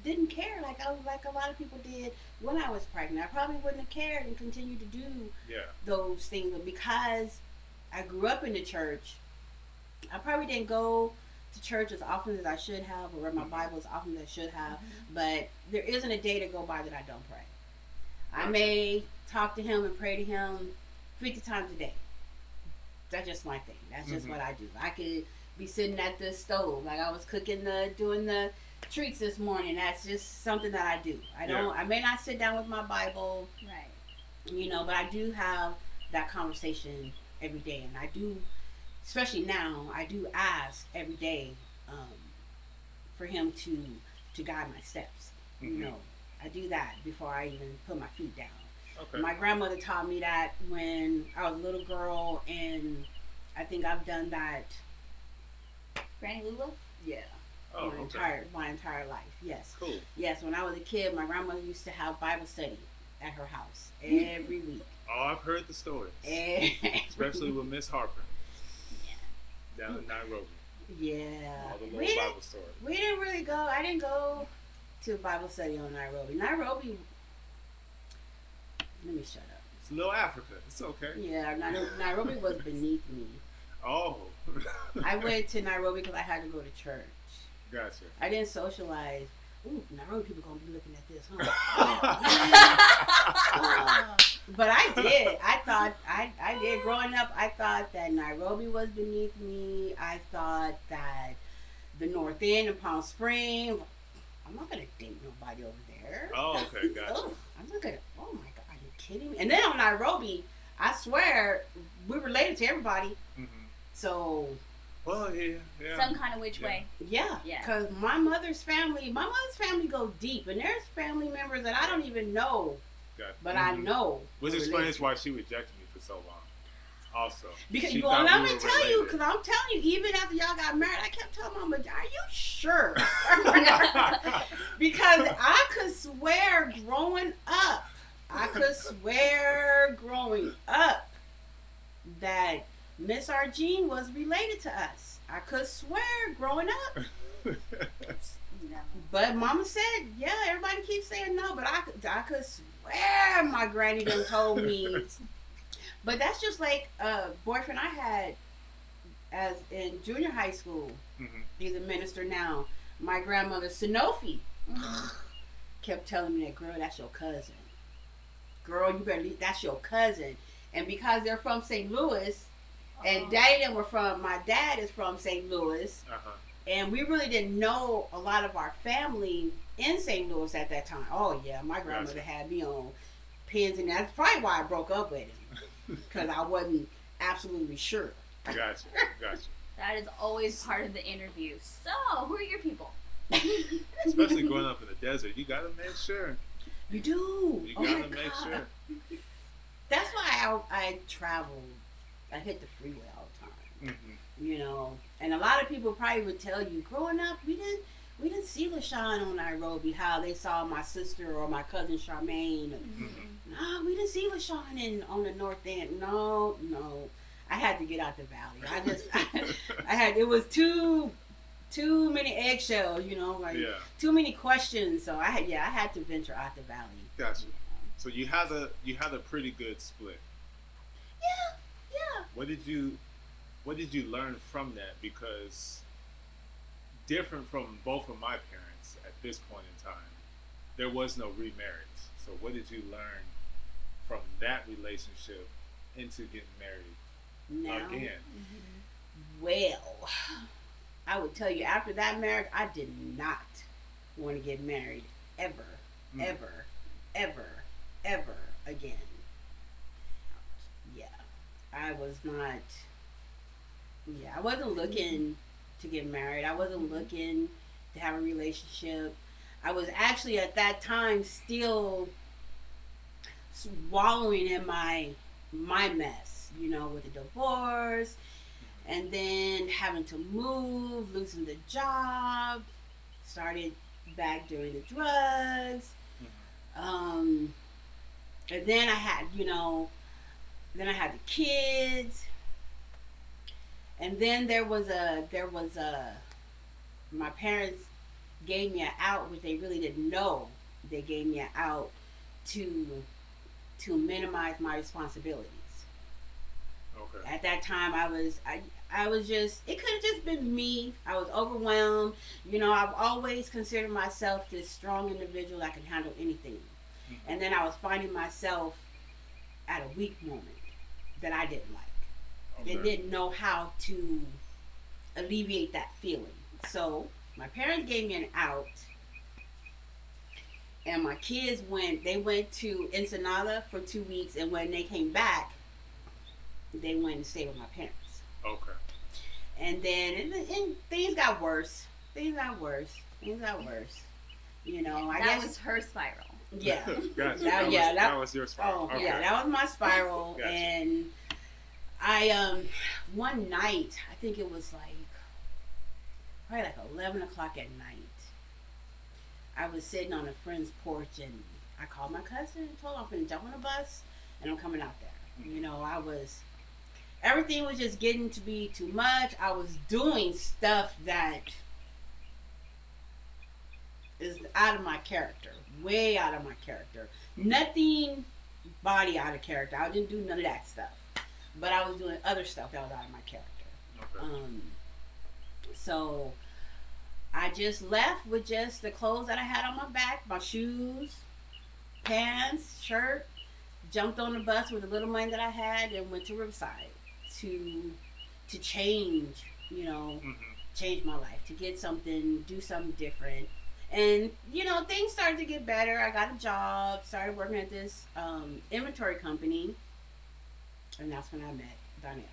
didn't care like I like a lot of people did when I was pregnant. I probably wouldn't have cared and continued to do Yeah. those things, but because I grew up in the church, I probably didn't go to church as often as I should have, or read my Bible as often as I should have. But there isn't a day to go by that I don't pray. I may talk to Him and pray to Him fifty times a day. That's just my thing. That's just Mhm. what I do. I could be sitting at the stove, like I was cooking the doing the treats this morning. That's just something that I do. I don't. I may not sit down with my Bible Right. you know but i do have that conversation every day and i do especially now i do ask every day um, for him to to guide my steps. Mhm. You know, I do that before I even put my feet down. Okay. My grandmother taught me that when I was a little girl, and I think I've done that. Granny Lula? Yeah, oh, my okay. entire my entire life. Yes, Cool. yes. When I was a kid, my grandmother used to have Bible study at her house hmm. every week. Oh, I've heard the stories, [laughs] especially with Miss Harper Yeah. down in Nairobi. [laughs] yeah. All the We little didn't, Bible stories. we didn't really go. I didn't go to Bible study on Nairobi. Nairobi. Let me shut up. It's little Africa. It's okay. Yeah, Nairobi, Nairobi was beneath me. [laughs] Oh. I went to Nairobi because I had to go to church. Gotcha. I didn't socialize. Ooh, Nairobi people gonna be looking at this, huh? [laughs] but I did. I thought I, I did. Growing up, I thought that Nairobi was beneath me. I thought that the North End and Palm Springs. I'm not gonna date nobody over there. Oh, okay, [laughs] gotcha. Oh, I'm not gonna. Oh my god, are you kidding me? And then on Nairobi, I swear we related to everybody. hmm So Well, yeah, yeah. Some kind of which Yeah. way. yeah, Yeah. because my mother's family, my mother's family go deep, and there's family members that I don't even know, Gotcha. but I Mhm. know. Which are explains why she rejected me for so long. Also, Because she well, thought let we me were tell you, because I'm telling you, even after y'all got married, I kept telling Mama, "Are you sure?" [laughs] [laughs] because I could swear growing up, I could swear growing up that Miss Argene was related to us. I could swear growing up. No. [laughs] But Mama said, yeah, everybody keeps saying no, but I, could- I could swear my granny done told me. but that's just like a boyfriend I had as in junior high school. Mhm. He's a minister now. My grandmother, Sanofi, kept telling me that, girl, that's your cousin. Girl, you better leave, that's your cousin. And because they're from St. Louis, and daddy and them were from, my dad is from St. Louis, Uh-huh. and we really didn't know a lot of our family in St. Louis at that time. Oh yeah, my grandmother Gotcha. had me on pins, and that's probably why I broke up with him [laughs] because I wasn't absolutely sure. Gotcha. Gotcha. [laughs] That is always part of the interview. So, who are your people? [laughs] Especially growing up in the desert, you gotta make sure. You do. You oh gotta make God. sure. [laughs] That's why I, I traveled. I hit the freeway all the time. hmm You know, and a lot of people probably would tell you, growing up, we didn't we didn't see LaShawn on Nairobi. How they saw my sister or my cousin Charmaine. Mm-hmm. No, we didn't see LaShawn in on the north end. No, no. I had to get out the valley. I just [laughs] I, had it was too too many eggshells, you know, like Yeah. too many questions. So I had yeah, I had to venture out the valley. Gotcha. So you had a you had a pretty good split. Yeah, yeah. What did you what did you learn from that? Because different from both of my parents at this point in time, there was no remarriage. So what did you learn from that relationship into getting married Now again? well I would tell you after that marriage I did not want to get married ever, Mm. ever, ever, ever again. Yeah. I was not yeah, I wasn't looking to get married. I wasn't looking to have a relationship. I was actually at that time still swallowing in my my mess, you know, with the divorce and then having to move, losing the job, started back doing the drugs. Um, and then I had, you know, then I had the kids. And then there was a, there was a, my parents gave me an out, which they really didn't know. They gave me an out to, to minimize my responsibilities Okay. at that time I was I I was just it could have just been me. I was overwhelmed. You know, I've always considered myself this strong individual that can handle anything. Mhm. And then I was finding myself at a weak moment that I didn't like. And didn't know how to alleviate that feeling. So my parents gave me an out. And my kids went they went to Ensenada for two weeks and when they came back they went and stayed with my parents. Okay. And then and, and things got worse. Things got worse. Things got worse. You know, I that guess was her spiral. yeah. [laughs] gotcha. That- That, yeah, was, that- that was your spiral. Oh okay. yeah, that was my spiral, [laughs] Gotcha. and I um one night I think it was like probably like eleven o'clock at night. I was sitting on a friend's porch and I called my cousin and told him I'm gonna jump on a bus and I'm coming out there. You know, I was everything was just getting to be too much. I was doing stuff that is out of my character, way out of my character. Nothing body out of character. I didn't do none of that stuff. But I was doing other stuff that was out of my character. Okay. Um, so I just left with just the clothes that I had on my back, my shoes, pants, shirt, jumped on the bus with the little money that I had and went to Riverside to to change, you know, Mhm. change my life, to get something, do something different. And you know, things started to get better. I got a job, started working at this um, inventory company, and that's when I met Donnell.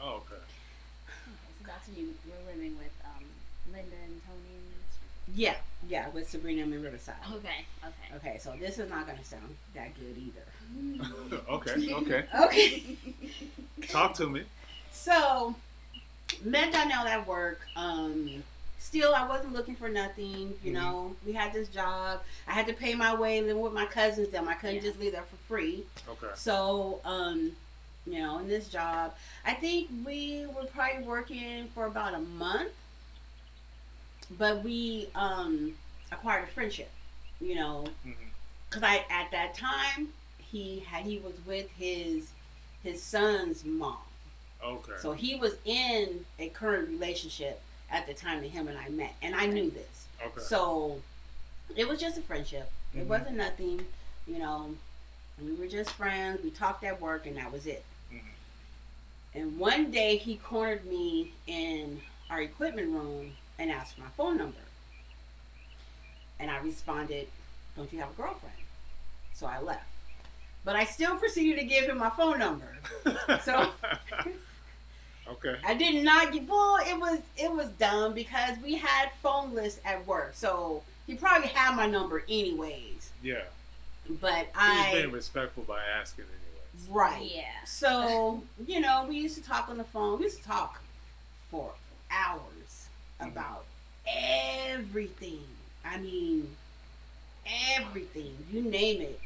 Oh, okay. Okay, so that's when you were living with um, Linda and Tony. Yeah, yeah, with Sabrina in Riverside. Okay, okay. Okay, so this is not gonna sound that good either. [laughs] okay. Okay. [laughs] Okay. Talk to me. So, met Donnell at work. Um, still, I wasn't looking for nothing. You Mhm. know, we had this job. I had to pay my way, and live with my cousins. Them, I couldn't Yeah. just leave there for free. Okay. So, um, you know, in this job, I think we were probably working for about a month, but we um, acquired a friendship. You know, because I at that time he had he was with his his son's mom. Okay. So he was in a current relationship at the time that him and I met, and I knew this. okay. So it was just a friendship. It Mhm. wasn't nothing, you know. We were just friends. We talked at work, and that was it. Mhm. And one day he cornered me in our equipment room and asked for my phone number. And I responded, "Don't you have a girlfriend?" So I left. But I still proceeded to give him my phone number. So- [laughs] okay. I did not get well. It was it was dumb because we had phone lists at work, so he probably had my number anyways. Yeah. But He was being respectful by asking, anyways. right. Yeah. So you know, we used to talk on the phone. We used to talk for hours about everything. I mean, everything. You name it.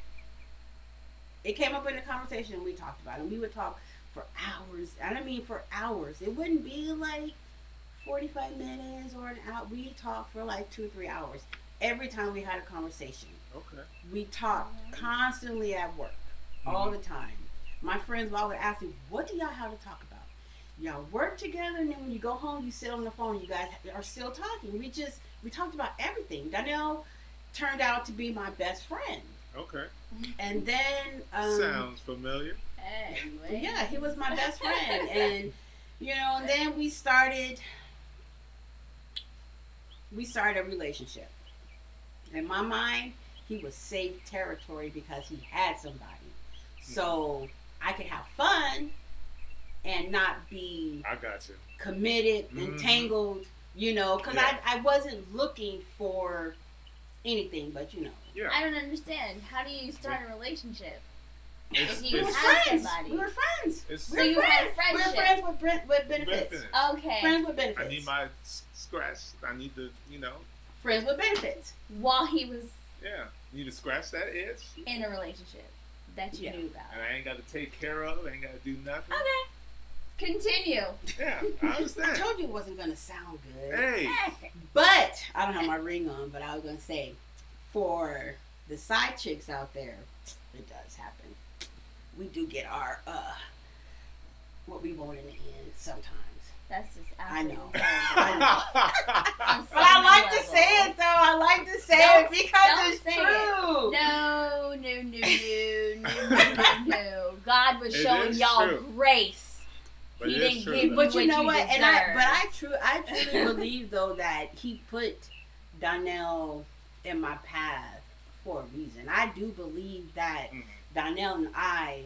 It came up in the conversation and we talked about it. And we would talk for hours. And I mean for hours. It wouldn't be like 45 minutes or an hour. We talked for like two or three hours every time we had a conversation. Okay. We talked constantly at work, all mm-hmm. the time. My friends would always ask me, "What do y'all have to talk about? Y'all work together, and then when you go home, you sit on the phone. You guys are still talking. We just we talked about everything. Donnell turned out to be my best friend, Okay. and then um, Sounds familiar. Anyway. yeah, he was my best friend, [laughs] and you know, and then we started we started a relationship. In my mind, he was safe territory because he had somebody. So I could have fun and not be I got you. committed, Mhm. entangled, you know, because Yeah. I, I wasn't looking for anything but, you know. Yeah. I don't understand. How do you start a relationship? It's, If We you were it's, friends. somebody. We were friends. it's, We So were you had friends. We were friendship. friends with, Brent, with benefits. benefits. Okay. Friends with benefits. I need my s- scratch. I need to, you know, friends with benefits. While he was yeah. Need to scratch that itch, in a relationship that you Yeah. knew about. and I ain't got to take care of. I ain't got to do nothing. Okay. Continue. Yeah, I understand. I told you it wasn't going to sound good. hey. But I don't have my ring on, but I was gonna say, for the side chicks out there, it does happen. We do get our uh what we want in the end sometimes. That's just I know. [laughs] terrible. On [laughs] But I some like to say it though. I like to say Don't- it because don't it's say true. it. No, no, no, no, no, no, no. God was It showing y'all true. grace. But He didn't true. give. But you know you what? And I but I true I truly believe though that he put Donnell in my path for a reason. I do believe that Mhm. Donnell and I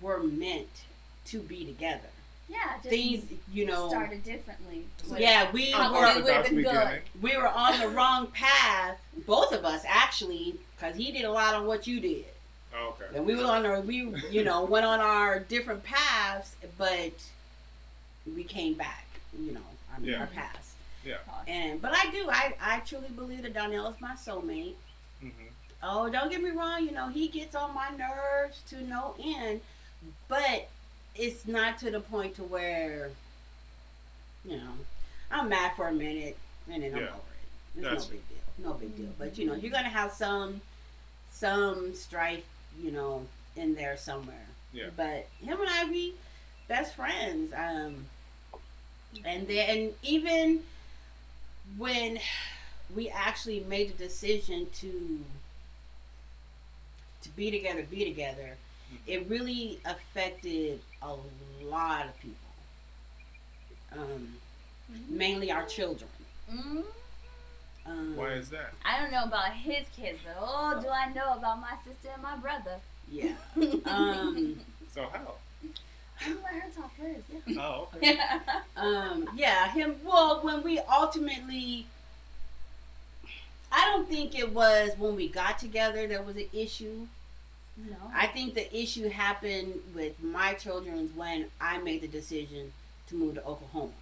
were meant to be together. Yeah, just things, you know, started differently. with yeah, we were it would've good. we were on the wrong path, both of us actually, because he did a lot on what you did, okay. and we were on our we you know [laughs] went on our different paths, but we came back, you know, I mean Yeah. our paths, Yeah. and but I do I I truly believe that Donnell is my soulmate. hmm Oh, don't get me wrong, you know, he gets on my nerves to no end, but it's not to the point to where, you know, I'm mad for a minute and then I'm Yeah. over it. It's Gotcha. no big deal. No big deal. But you know, you're gonna have some some strife, you know, in there somewhere. Yeah. But him and I we best friends. Um and then even when we actually made the decision to to be together, be together, it really affected a lot of people. Um, mainly our children. Mm, Um, Why is that? I don't know about his kids, but oh, do I know about my sister and my brother? yeah. [laughs] Um, So how? I'm let her talk first. Oh, okay. [laughs] um, yeah, him. Well, when we ultimately, I don't think it was when we got together there was an issue. no. I think the issue happened with my children when I made the decision to move to Oklahoma.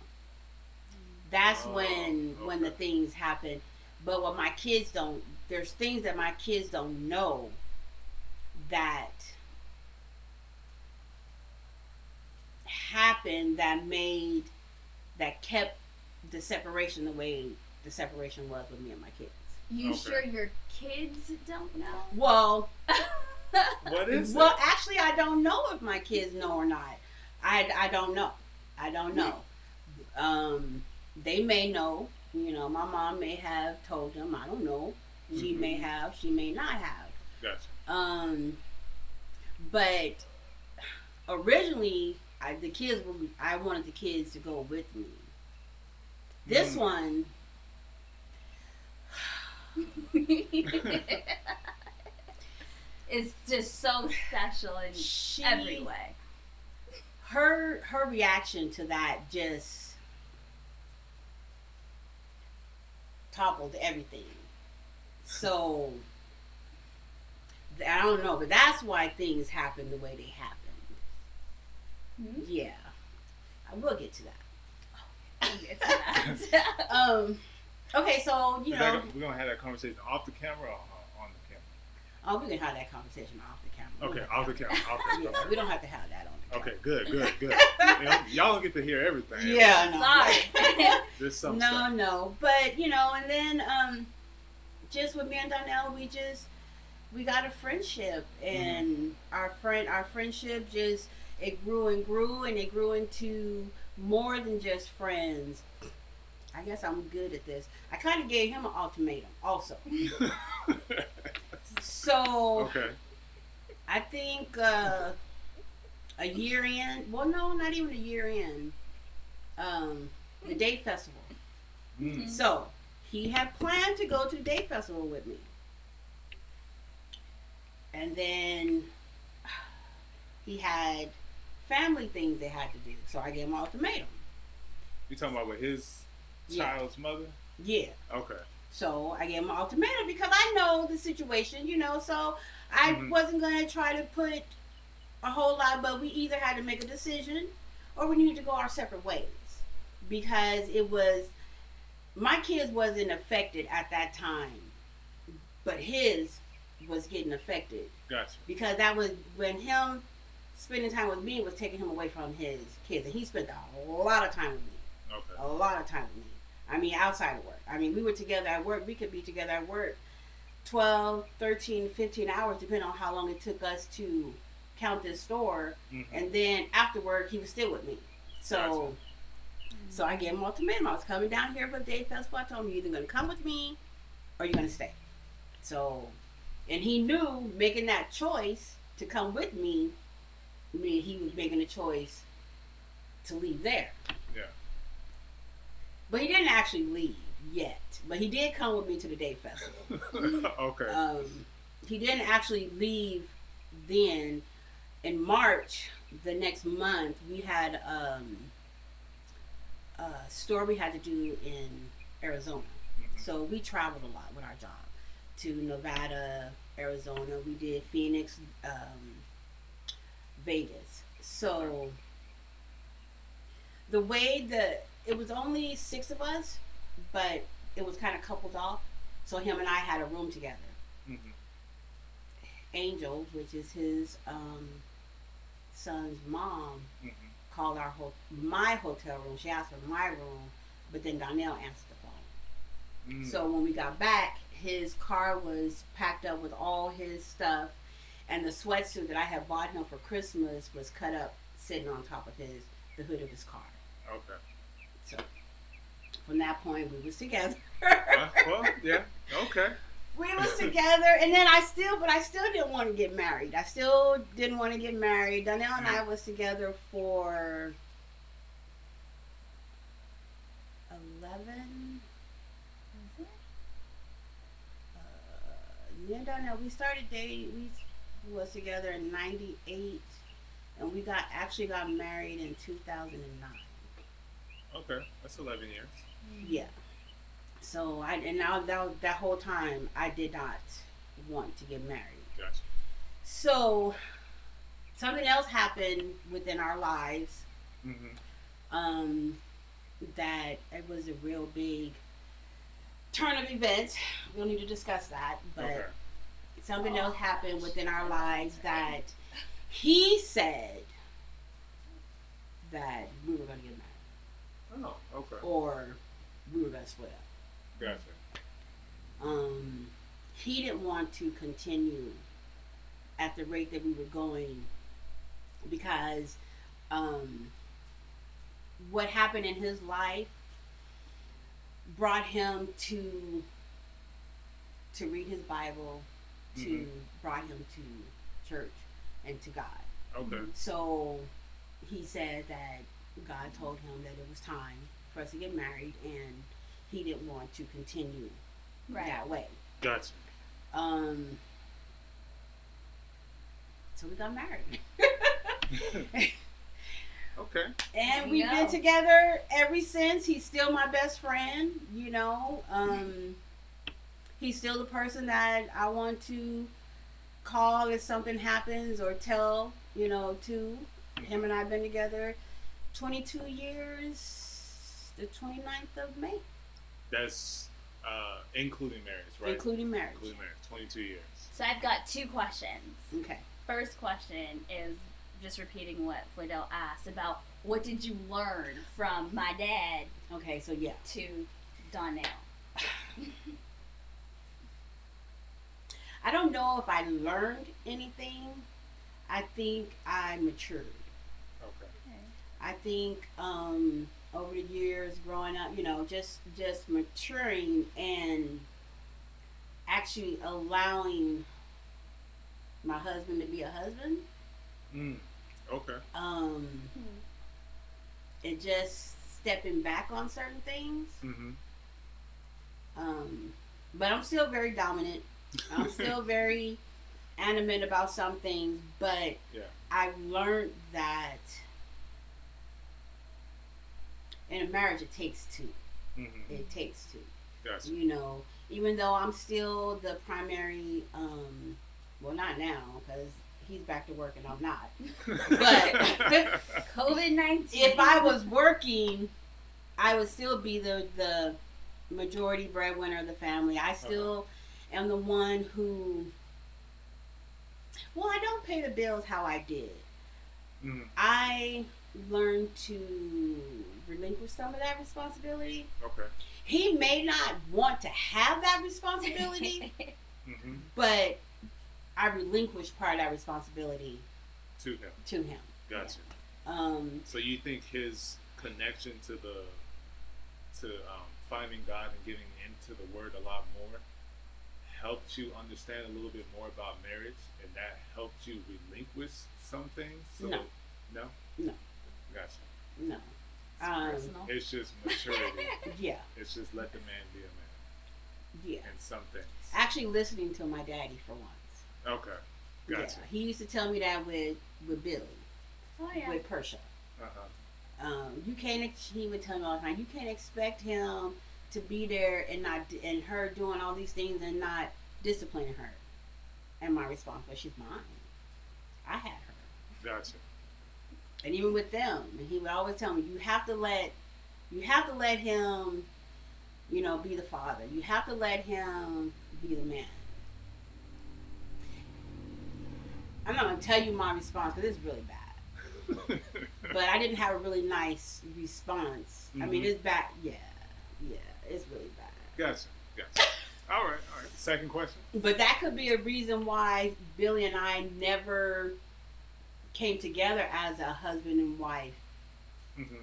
That's Oh, when when the things happen. But what my kids don't there's things that my kids don't know that happened that made that kept the separation the way the separation was with me and my kids. you Okay. sure your kids don't know? Well, [laughs] What is well, it? actually, I don't know if my kids know or not. I, I don't know. I don't know. Um, they may know. You know, my mom may have told them. I don't know. She Mhm. may have. She may not have. Gotcha. Um, but originally, I, the kids were. I wanted the kids to go with me. This Mm. one, [laughs] it's just so special in she every way. her her reaction to that just toppled everything. So I don't know, but that's why things happen the way they happen. Hmm? Yeah, I will get to that. We'll get to that. [laughs] [laughs] Um, okay, so you know, we're gonna have that conversation off the camera or on the camera? oh, we can have that conversation off the camera. Okay, off the camera. Off the [laughs] Yeah, we don't have to have that on the Okay, good, good, good. You [laughs] know, y'all don't get to hear everything. Yeah, no. Sorry. [laughs] There's some no, stuff. no. But you know, and then um, just with me and Donnell, we just we got a friendship, and our friend, our friendship just it grew and grew, and it grew into more than just friends. I guess I'm good at this. I kind of gave him an ultimatum, also. [laughs] So okay. I think uh, a year in. Well, no, not even a year in. Um, the date festival. Mm. So he had planned to go to the date festival with me. And then [sighs] he had family things they had to do. So I gave him an ultimatum. You talking about with his Yeah. child's mother? Yeah. Okay. So I gave him an ultimatum because I know the situation, you know, so I Mhm. wasn't going to try to put a whole lot, but we either had to make a decision or we needed to go our separate ways because it was my kids wasn't affected at that time, but his was getting affected Gotcha. because that was when him spending time with me was taking him away from his kids, and he spent a lot of time with me Okay. a lot of time with me. I mean, outside of work. I mean, we were together at work. We could be together at work 12, 13, 15 hours, depending on how long it took us to count this store. Mhm. And then afterward he was still with me. So, so I gave him ultimatum. I was coming down here for the date festival. I told him, you're either going to come with me or you're going to stay. So, and he knew making that choice to come with me, I mean, he was making a choice to leave there. Yeah. But he didn't actually leave yet. But he did come with me to the date festival. [laughs] okay. Um, he didn't actually leave then. In March, the next month we had um, a store we had to do in Arizona. Mhm. So we traveled a lot with our job to Nevada, Arizona. We did Phoenix, um, Vegas. So the way that it was only six of us, but it was kind of coupled off. So him and I had a room together. Mhm. Angel, which is his um, son's mom, Mhm. called our ho- my hotel room. She asked for my room, but then Donnell answered the phone. Mm. So when we got back, his car was packed up with all his stuff, and the sweatsuit that I had bought him for Christmas was cut up, sitting on top of his the hood of his car. Okay. So from that point, we was together. Uh, well, yeah. Okay. We was together, and then I still, but I still didn't want to get married. I still didn't want to get married. Donnell and I was together for eleven. Uh, me and Donnell, we started dating. We was together in '98, and we got actually got married in 2009. Okay. That's 11 years. Yeah. So I and now that that whole time I did not want to get married. Gotcha. So something else happened within our lives Mm-hmm. um, that it was a real big turn of events. We don't need to discuss that, but Okay. something else happened within our lives that he said that we were going to get married Oh, okay. or we were going to split up. Gotcha. um, he didn't want to continue at the rate that we were going because um, what happened in his life brought him to to read his Bible, to Mhm. brought him to church and to God. Okay. So he said that God told him that it was time for us to get married, and he didn't want to continue Right. that way. Gotcha. Um, so we got married, [laughs] Okay. and we've you been together ever since. He's still my best friend. You know, um, he's still the person that I want to call if something happens or tell. You know, to him and I've been together 22 years. The 29th of May, That's uh, including marriage, right? including marriage. Including marriage. 22 years. So I've got two questions. Okay. First question is just repeating what Fidel asked about what did you learn from my dad Okay. So yeah. to Donnell? [sighs] I don't know if I learned anything. I think I matured. Okay. I think um, over the years growing up, you know, just just maturing and actually allowing my husband to be a husband. Mm. Okay. Um, and just stepping back on certain things. Mm-hmm. Um, but I'm still very dominant. I'm [laughs] still very animate about some things, but Yeah. I've learned that in a marriage it takes two. Mm-hmm. It takes two. Gotcha. You know, even though I'm still the primary, um, well, not now because he's back to work and I'm not. [laughs] But- [laughs] COVID nineteen. If I was working, I would still be the the majority breadwinner of the family. I still am the one who. Well, I don't pay the bills how I did. mm. I learned to relinquish some of that responsibility. Okay. He may not want to have that responsibility, [laughs] Mm-hmm. but I relinquished part of that responsibility To him. to him. Gotcha. Um, So you think his connection to the to um, finding God and getting into the Word a lot more helped you understand a little bit more about marriage, and that helped you relinquish some things. So No. no, No. Gotcha. no. It's Um, personal. It's just [laughs] maturity. Yeah, it's just let the man be a man yeah. And some things. Actually, listening to my daddy for once. Okay. Gotcha. Yeah, he used to tell me that with with Billy. Oh yeah. with Persia. Uh-huh. Um, you can't. ex- He would tell me all the time. You can't expect him to be there and not and her doing all these things and not disciplining her. And my response was, "She's mine. I had her." Gotcha. And even with them, he would always tell me, "You have to let, you have to let him, you know, be the father. You have to let him be the man." I'm not gonna tell you my response because it's really bad. [laughs] but I didn't have a really nice response. I mean, Mhm. it's bad. Yeah, yeah, it's really bad. gotcha. Gotcha. All right. All right. Second question. But that could be a reason why Billy and I never came together as a husband and wife, Mm-hmm.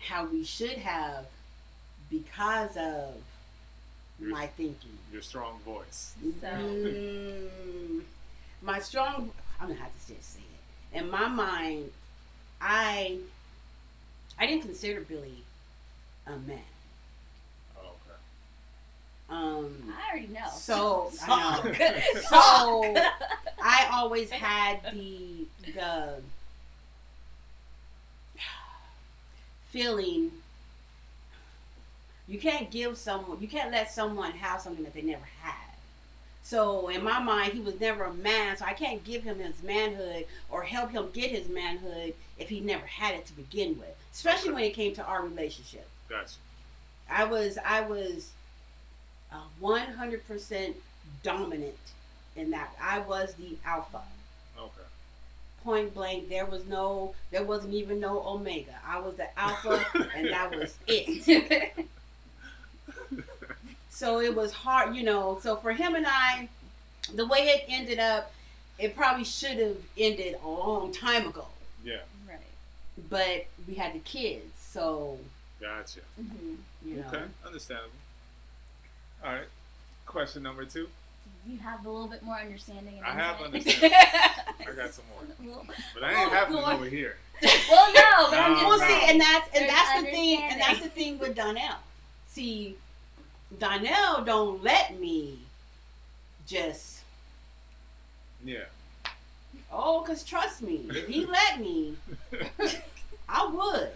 how we should have, because of my thinking. Your strong voice. So- Mm, [laughs] my strong. I'm gonna have to just say it. In my mind, I I didn't consider Billy a man. Okay. Um, I already know. So I know. [laughs] [laughs] So I always had the the feeling you can't give someone you can't let someone have something that they never had. So in my mind he was never a man, so I can't give him his manhood or help him get his manhood if he never had it to begin with. Especially when it came to our relationship. Gotcha. I was I was one hundred percent dominant in that. I was the alpha. Okay. Point blank, there was no, there wasn't even no omega. I was the alpha, [laughs] and that was it. [laughs] So it was hard, you know. So for him and I, the way it ended up, it probably should have ended a long time ago. Yeah. right. But we had the kids, so Gotcha. hmm you know. Okay. Understandable. All right. Question number two. You have a little bit more understanding. And I have understanding. [laughs] I got some more. [laughs] well, But I ain't having Lord. them over here. [laughs] well, no, but I'm No, just Well, no. see, and that's and There's that's the thing, and that's the thing with Donnell. See, Donnell don't let me just Yeah. oh, cause trust me, if he let me, I would.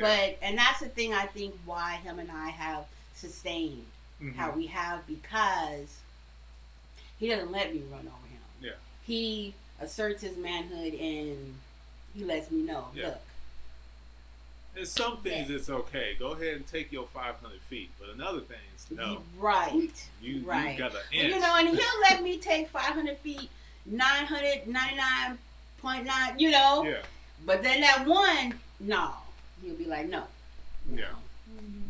But and that's the thing I think why him and I have sustained Mhm. how we have because he doesn't let me run over him. Yeah. He asserts his manhood and he lets me know, Yeah. look, In some things, Yes. it's okay. Go ahead and take your 500 feet. But in other things, no. right. You, Right. you got an And, inch. you know, and he'll let me [laughs] take 500 feet, 999.9, you know. yeah. But then that one, no. He'll be like, no. no. Yeah.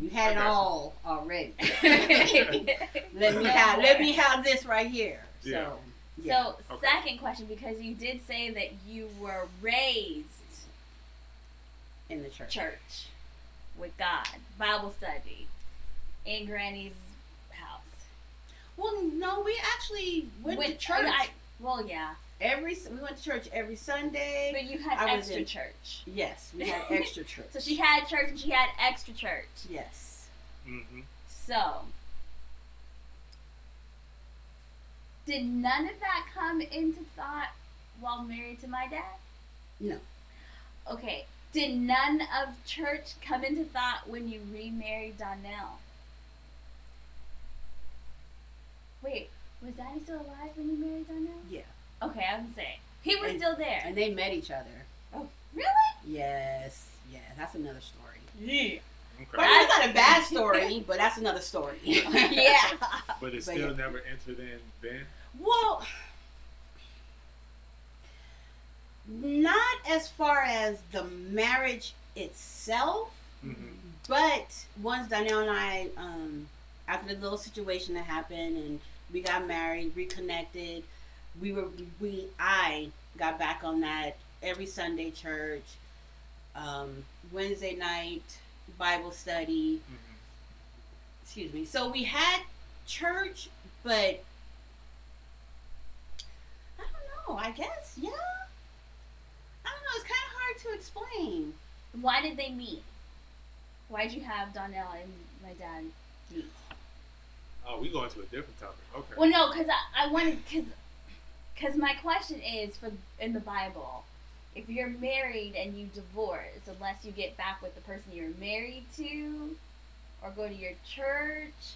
You had it all already. [laughs] Let me have let me have this right here. Yeah. So yeah. So, Okay. second question, because you did say that you were raised in the church. church with God, Bible study, in Granny's house. Well, no, we actually went, Went- oh, to church I, well, yeah, every we went to church every Sunday. but you had I was extra in- church. yes, we had extra [laughs] church. So she had church and she had extra church. yes. Mm-hmm. So, did none of that come into thought while married to my dad? No. Okay. Did none of church come into thought when you remarried Donnell? Wait, was Daddy still alive when you married Donnell? Yeah. Okay, I was gonna say he was And- still there. And they met each other. Oh, really? Yes. Yeah, that's another story. Yeah. But Okay. that's not a bad story, [laughs] but that's another story. [laughs] yeah. But it But still yeah. never entered in then? Well, not as far as the marriage itself, Mm-hmm. but once Donnell and I, um, after the little situation that happened and we got married, reconnected, we were we I got back on that every Sunday church, um, Wednesday night Bible study. Mm-hmm. Excuse me. So we had church, but I don't know. I guess yeah. I don't know. It's kind of hard to explain. Why did they meet? Why'd you have Donnell and my dad meet? Oh, we going to a different topic. Okay. Well, no, because I, I wanted because because my question is for in the Bible, if you're married and you divorce, unless you get back with the person you're married to or go to your church,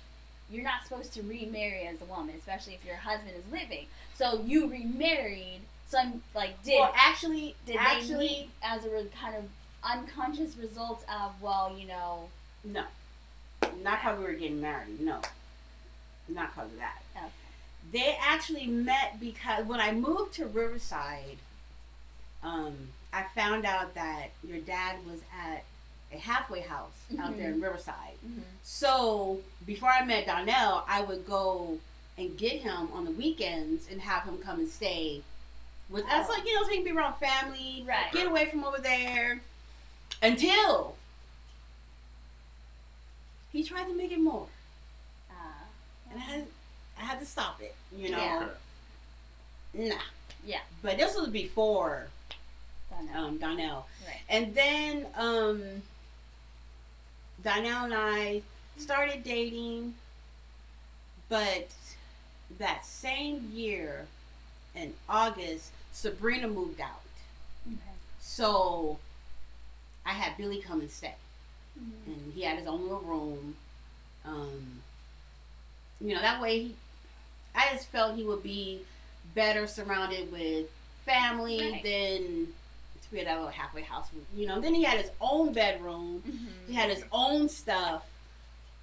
you're not supposed to remarry as a woman, especially if your husband is living. So you remarried. So I'm like, did well, actually, did they actually, meet as a re- kind of unconscious result of well, you know, no, not because we were getting married. No, not because of that. Okay. They actually met because when I moved to Riverside, um, I found out that your dad was at a halfway house out there in Riverside. mhm. So before I met Donnell, I would go and get him on the weekends and have him come and stay with us, Oh. like you know, so he can be around family, Right. get away from over there. Until he tried to make it more, Uh, and I I had to stop it. You know, Yeah. Nah. Yeah. But this was before don't um, Donnell. right. And then um, Donnell and I started dating, but that same year in August, Sabrina moved out. Okay. So I had Billy come and stay. Mhm. And he had his own little room. Um, you know, that way he, I just felt he would be better surrounded with family Right. than to be at that little halfway house. You know, then he had his own bedroom. Mhm. He had his own stuff.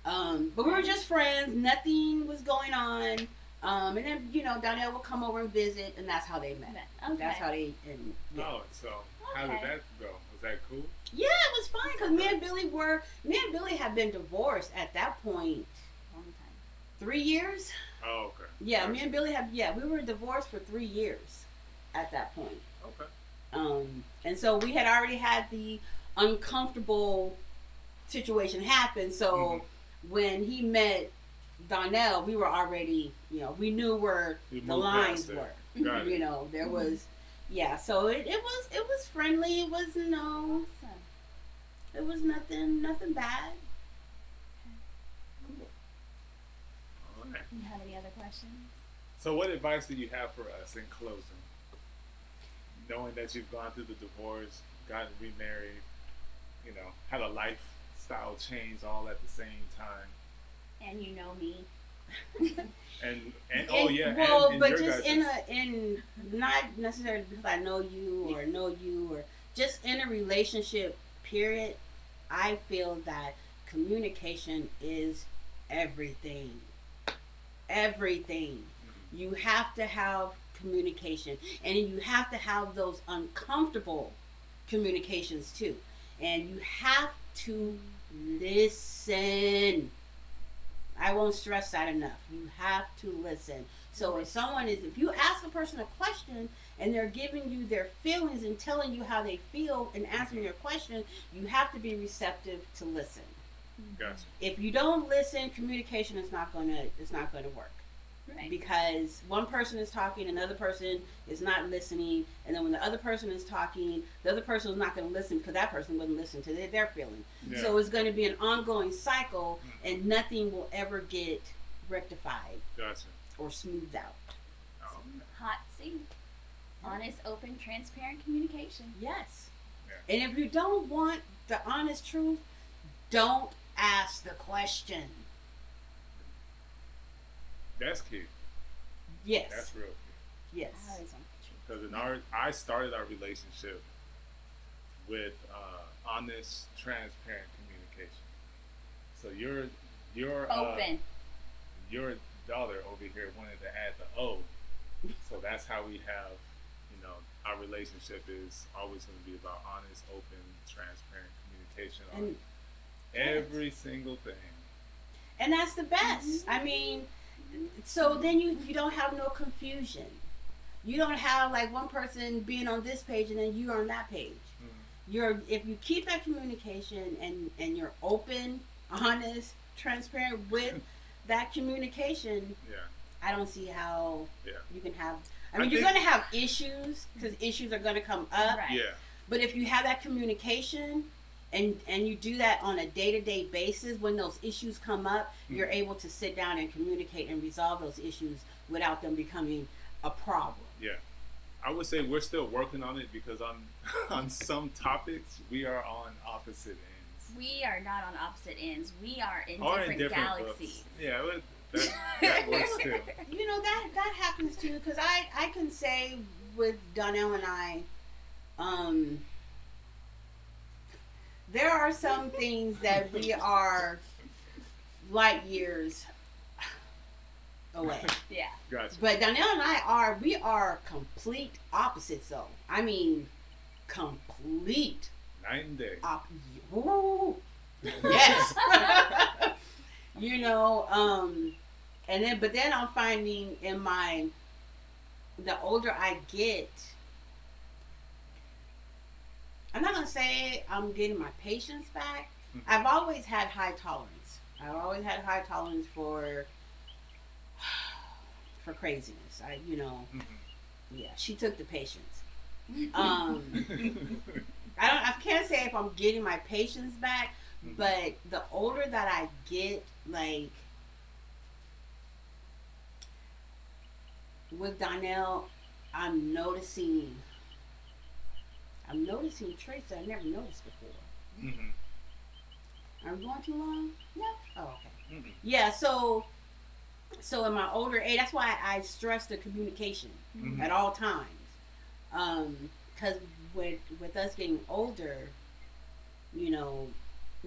Um, but we were just friends. Nothing was going on. Um, and then, you know, Donnell would come over and visit, and that's how they met. Okay. That's how they, and yeah. Oh, so how did that go? Was that cool? Yeah, it was fine because me and Billy were, me and Billy had been divorced at that point Long time. three years. Oh, okay. Yeah, me and Billy have, yeah, we were divorced for three years at that point. Okay. Um, and so we had already had the uncomfortable situation happen. So Mhm. when he met Donnell, we were already, you know, we knew where the lines were. Got [laughs] You it. know, there Mhm. was, yeah. So it, it was it was friendly. It was no, it was nothing nothing bad. All right. You have any other questions? So, what advice do you have for us in closing? Knowing that you've gone through the divorce, gotten remarried, you know, had a lifestyle change all at the same time, And you know me. [laughs] and and oh And- yeah, well, and, and but just in a in not necessarily because I know you or know you or just in a relationship period, I feel that communication is everything. Everything. You have to have communication, and you have to have those uncomfortable communications too, and you have to listen. I won't stress that enough. You have to listen. So if someone is, if you ask a person a question and they're giving you their feelings and telling you how they feel and answering your question, you have to be receptive to listen. Gotcha. If you don't listen, communication is not gonna is not gonna work Right. because one person is talking, another person is not listening, and then when the other person is talking, the other person is not going to listen because that person wouldn't listen to their, their feeling. Yeah. So it's going to be an ongoing cycle, mm-hmm. and nothing will ever get rectified Gotcha. or smoothed out. Oh, Hot seat. Honest, open, transparent communication. Yes. Yeah. And if you don't want the honest truth, don't ask the question. that's key. Yes. That's real key. yes. I always want the truth. Because in our, I started our relationship with uh, honest, transparent communication. So your your uh, Open. your daughter over here wanted to add the O, so that's how we have, you know, our relationship is always going to be about honest, open, transparent communication And every single thing. and that's the best. I mean, so then you you don't have no confusion. You don't have like one person being on this page and then you are on that page. Mhm. You're if you keep that communication and and you're open, honest, transparent with [laughs] that communication, Yeah, I don't see how Yeah. you can have. I I mean, you're think- going to have issues because issues are going to come up. Right. yeah, But if you have that communication and and you do that on a day-to-day basis when those issues come up, Hmm. you're able to sit down and communicate and resolve those issues without them becoming a problem. yeah. I would say we're still working on it because on [laughs] on some topics we are on opposite ends. We are not on opposite ends. We are in Or different, in different books. galaxies. Yeah, it- that, that [laughs] works too. You know that that happens too because I I can say with Donnell and I, um, there are some things that we are light years away. Yeah. Gotcha. But Donnell and I are we are complete opposites though. I mean, complete Night and day. op. Ooh. Yes. [laughs] you know, um, and then but then I'm finding in my the older I get, I'm not gonna say I'm getting my patience back. Mhm. I've always had high tolerance. I've always had high tolerance for [sighs] for craziness. I, you know, Mhm. yeah. She took the patience. [laughs] Um, I don't. I can't say if I'm getting my patience back, Mhm. but the older that I get, like with Donnell, I'm noticing. I'm noticing traits that I never noticed before. Mhm. Are we going too long? No. Oh, okay. Mhm. Yeah. So, so in my older age, that's why I stress the communication Mhm. at all times. Um, because with with us getting older, you know,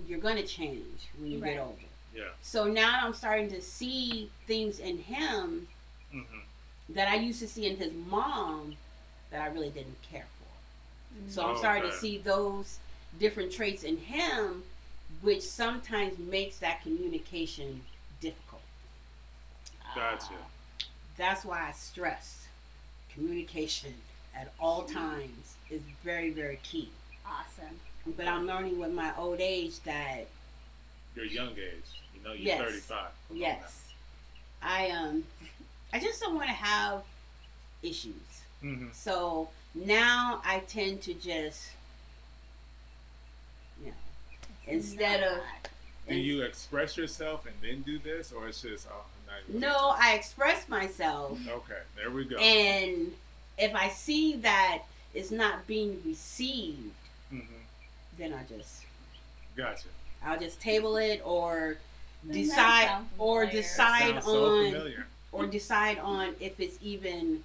you're gonna change when you Right. get older. Yeah. So now I'm starting to see things in him Mhm. that I used to see in his mom that I really didn't care for. So I'm Oh, starting to see those different traits in him, which sometimes makes that communication difficult. Gotcha. That's why I stress communication at all times is very, very key. Awesome. But I'm learning with my old age that Your young age. You know, you're Yes. 35. Come yes, I um, [laughs] I just don't want to have issues. now. Mhm. So now I tend to just, you know, instead of Do you express yourself and then do this, or it's just oh, I'm not no, I express myself, Okay, there we go. and if I see that it's not being received, hmm then I just Gotcha. I'll just table it or decide or decide so on familiar. or decide on if it's even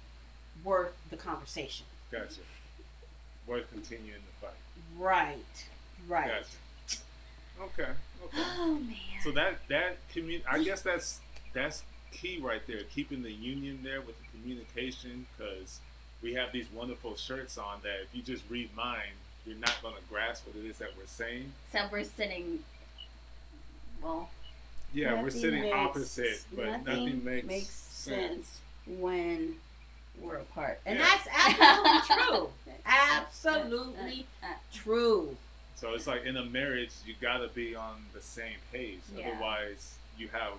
worth the conversation. Gotcha. Worth continuing the fight. Right. Right. Gotcha. Okay. Okay. Oh man. So that that commun I guess that's that's key right there, keeping the union there with the communication, because we have these wonderful shirts on that if you just read mine, you're not gonna grasp what it is that we're saying. so we're sitting. Well, Yeah, we're sitting makes- opposite, but nothing, nothing makes, makes sense. sense. when we're apart. And Yeah. that's absolutely [laughs] true. Absolutely [laughs] true. So it's like in a marriage, you gotta be on the same page. Yeah. Otherwise, you have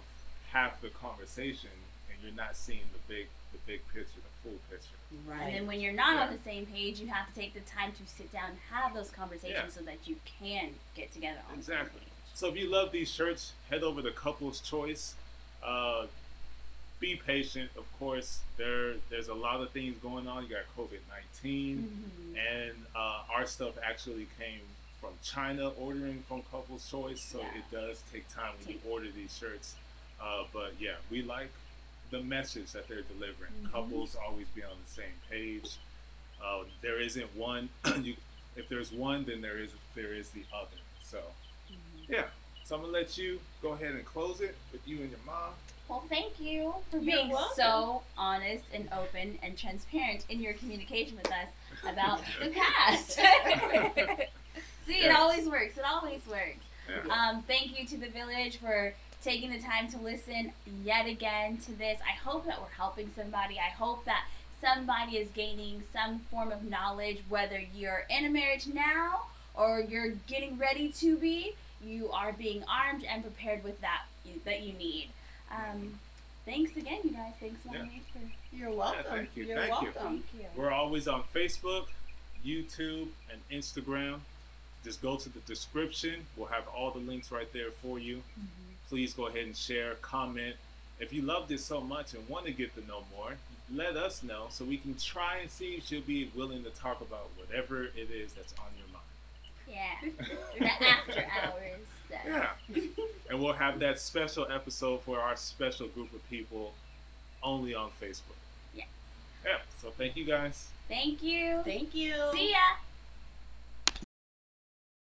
half the conversation and you're not seeing the big, the big picture, the full picture. Right. And then when you're not on the same page, you have to take the time to sit down and have those conversations Yeah. so that you can get together on Exactly. the same page. So if you love these shirts, head over to Couples Choice. Uh, be patient, of course. There, there's a lot of things going on. You got COVID 19 Mhm. and uh, our stuff actually came from China, ordering from Couples Choice. So Yeah. it does take time when you order these shirts. Uh, but yeah, we like the message that they're delivering. Mhm. Couples always be on the same page. Uh, there isn't one. [clears throat] you, if there's one, then there is there is the other. So Mhm. yeah. So I'm gonna let you go ahead and close it with you and your mom. Well, thank you for You're being welcome. so honest and open and transparent in your communication with us [laughs] about the past. [laughs] [laughs] See, it always works. It always works. Yeah. Um, thank you to the village for taking the time to listen yet again to this. I hope that we're helping somebody. I hope that somebody is gaining some form of knowledge, whether you're in a marriage now or you're getting ready to be. You are being armed and prepared with that that you need. Um, thanks again, you guys. Thanks, Yeah. Mommy, for You're welcome. thank you, You're thank you. welcome. thank you. We're always on Facebook, YouTube, and Instagram. Just go to the description. We'll have all the links right there for you. Mhm. Please go ahead and share, comment. If you loved it so much and want to get to know more, let us know so we can try and see if she'll be willing to talk about whatever it is that's on your mind. Yeah. [laughs] the after hours. Stuff. Yeah. [laughs] and we'll have that special episode for our special group of people only on Facebook. Yeah. Yeah. So thank you guys. Thank you. Thank you. See ya.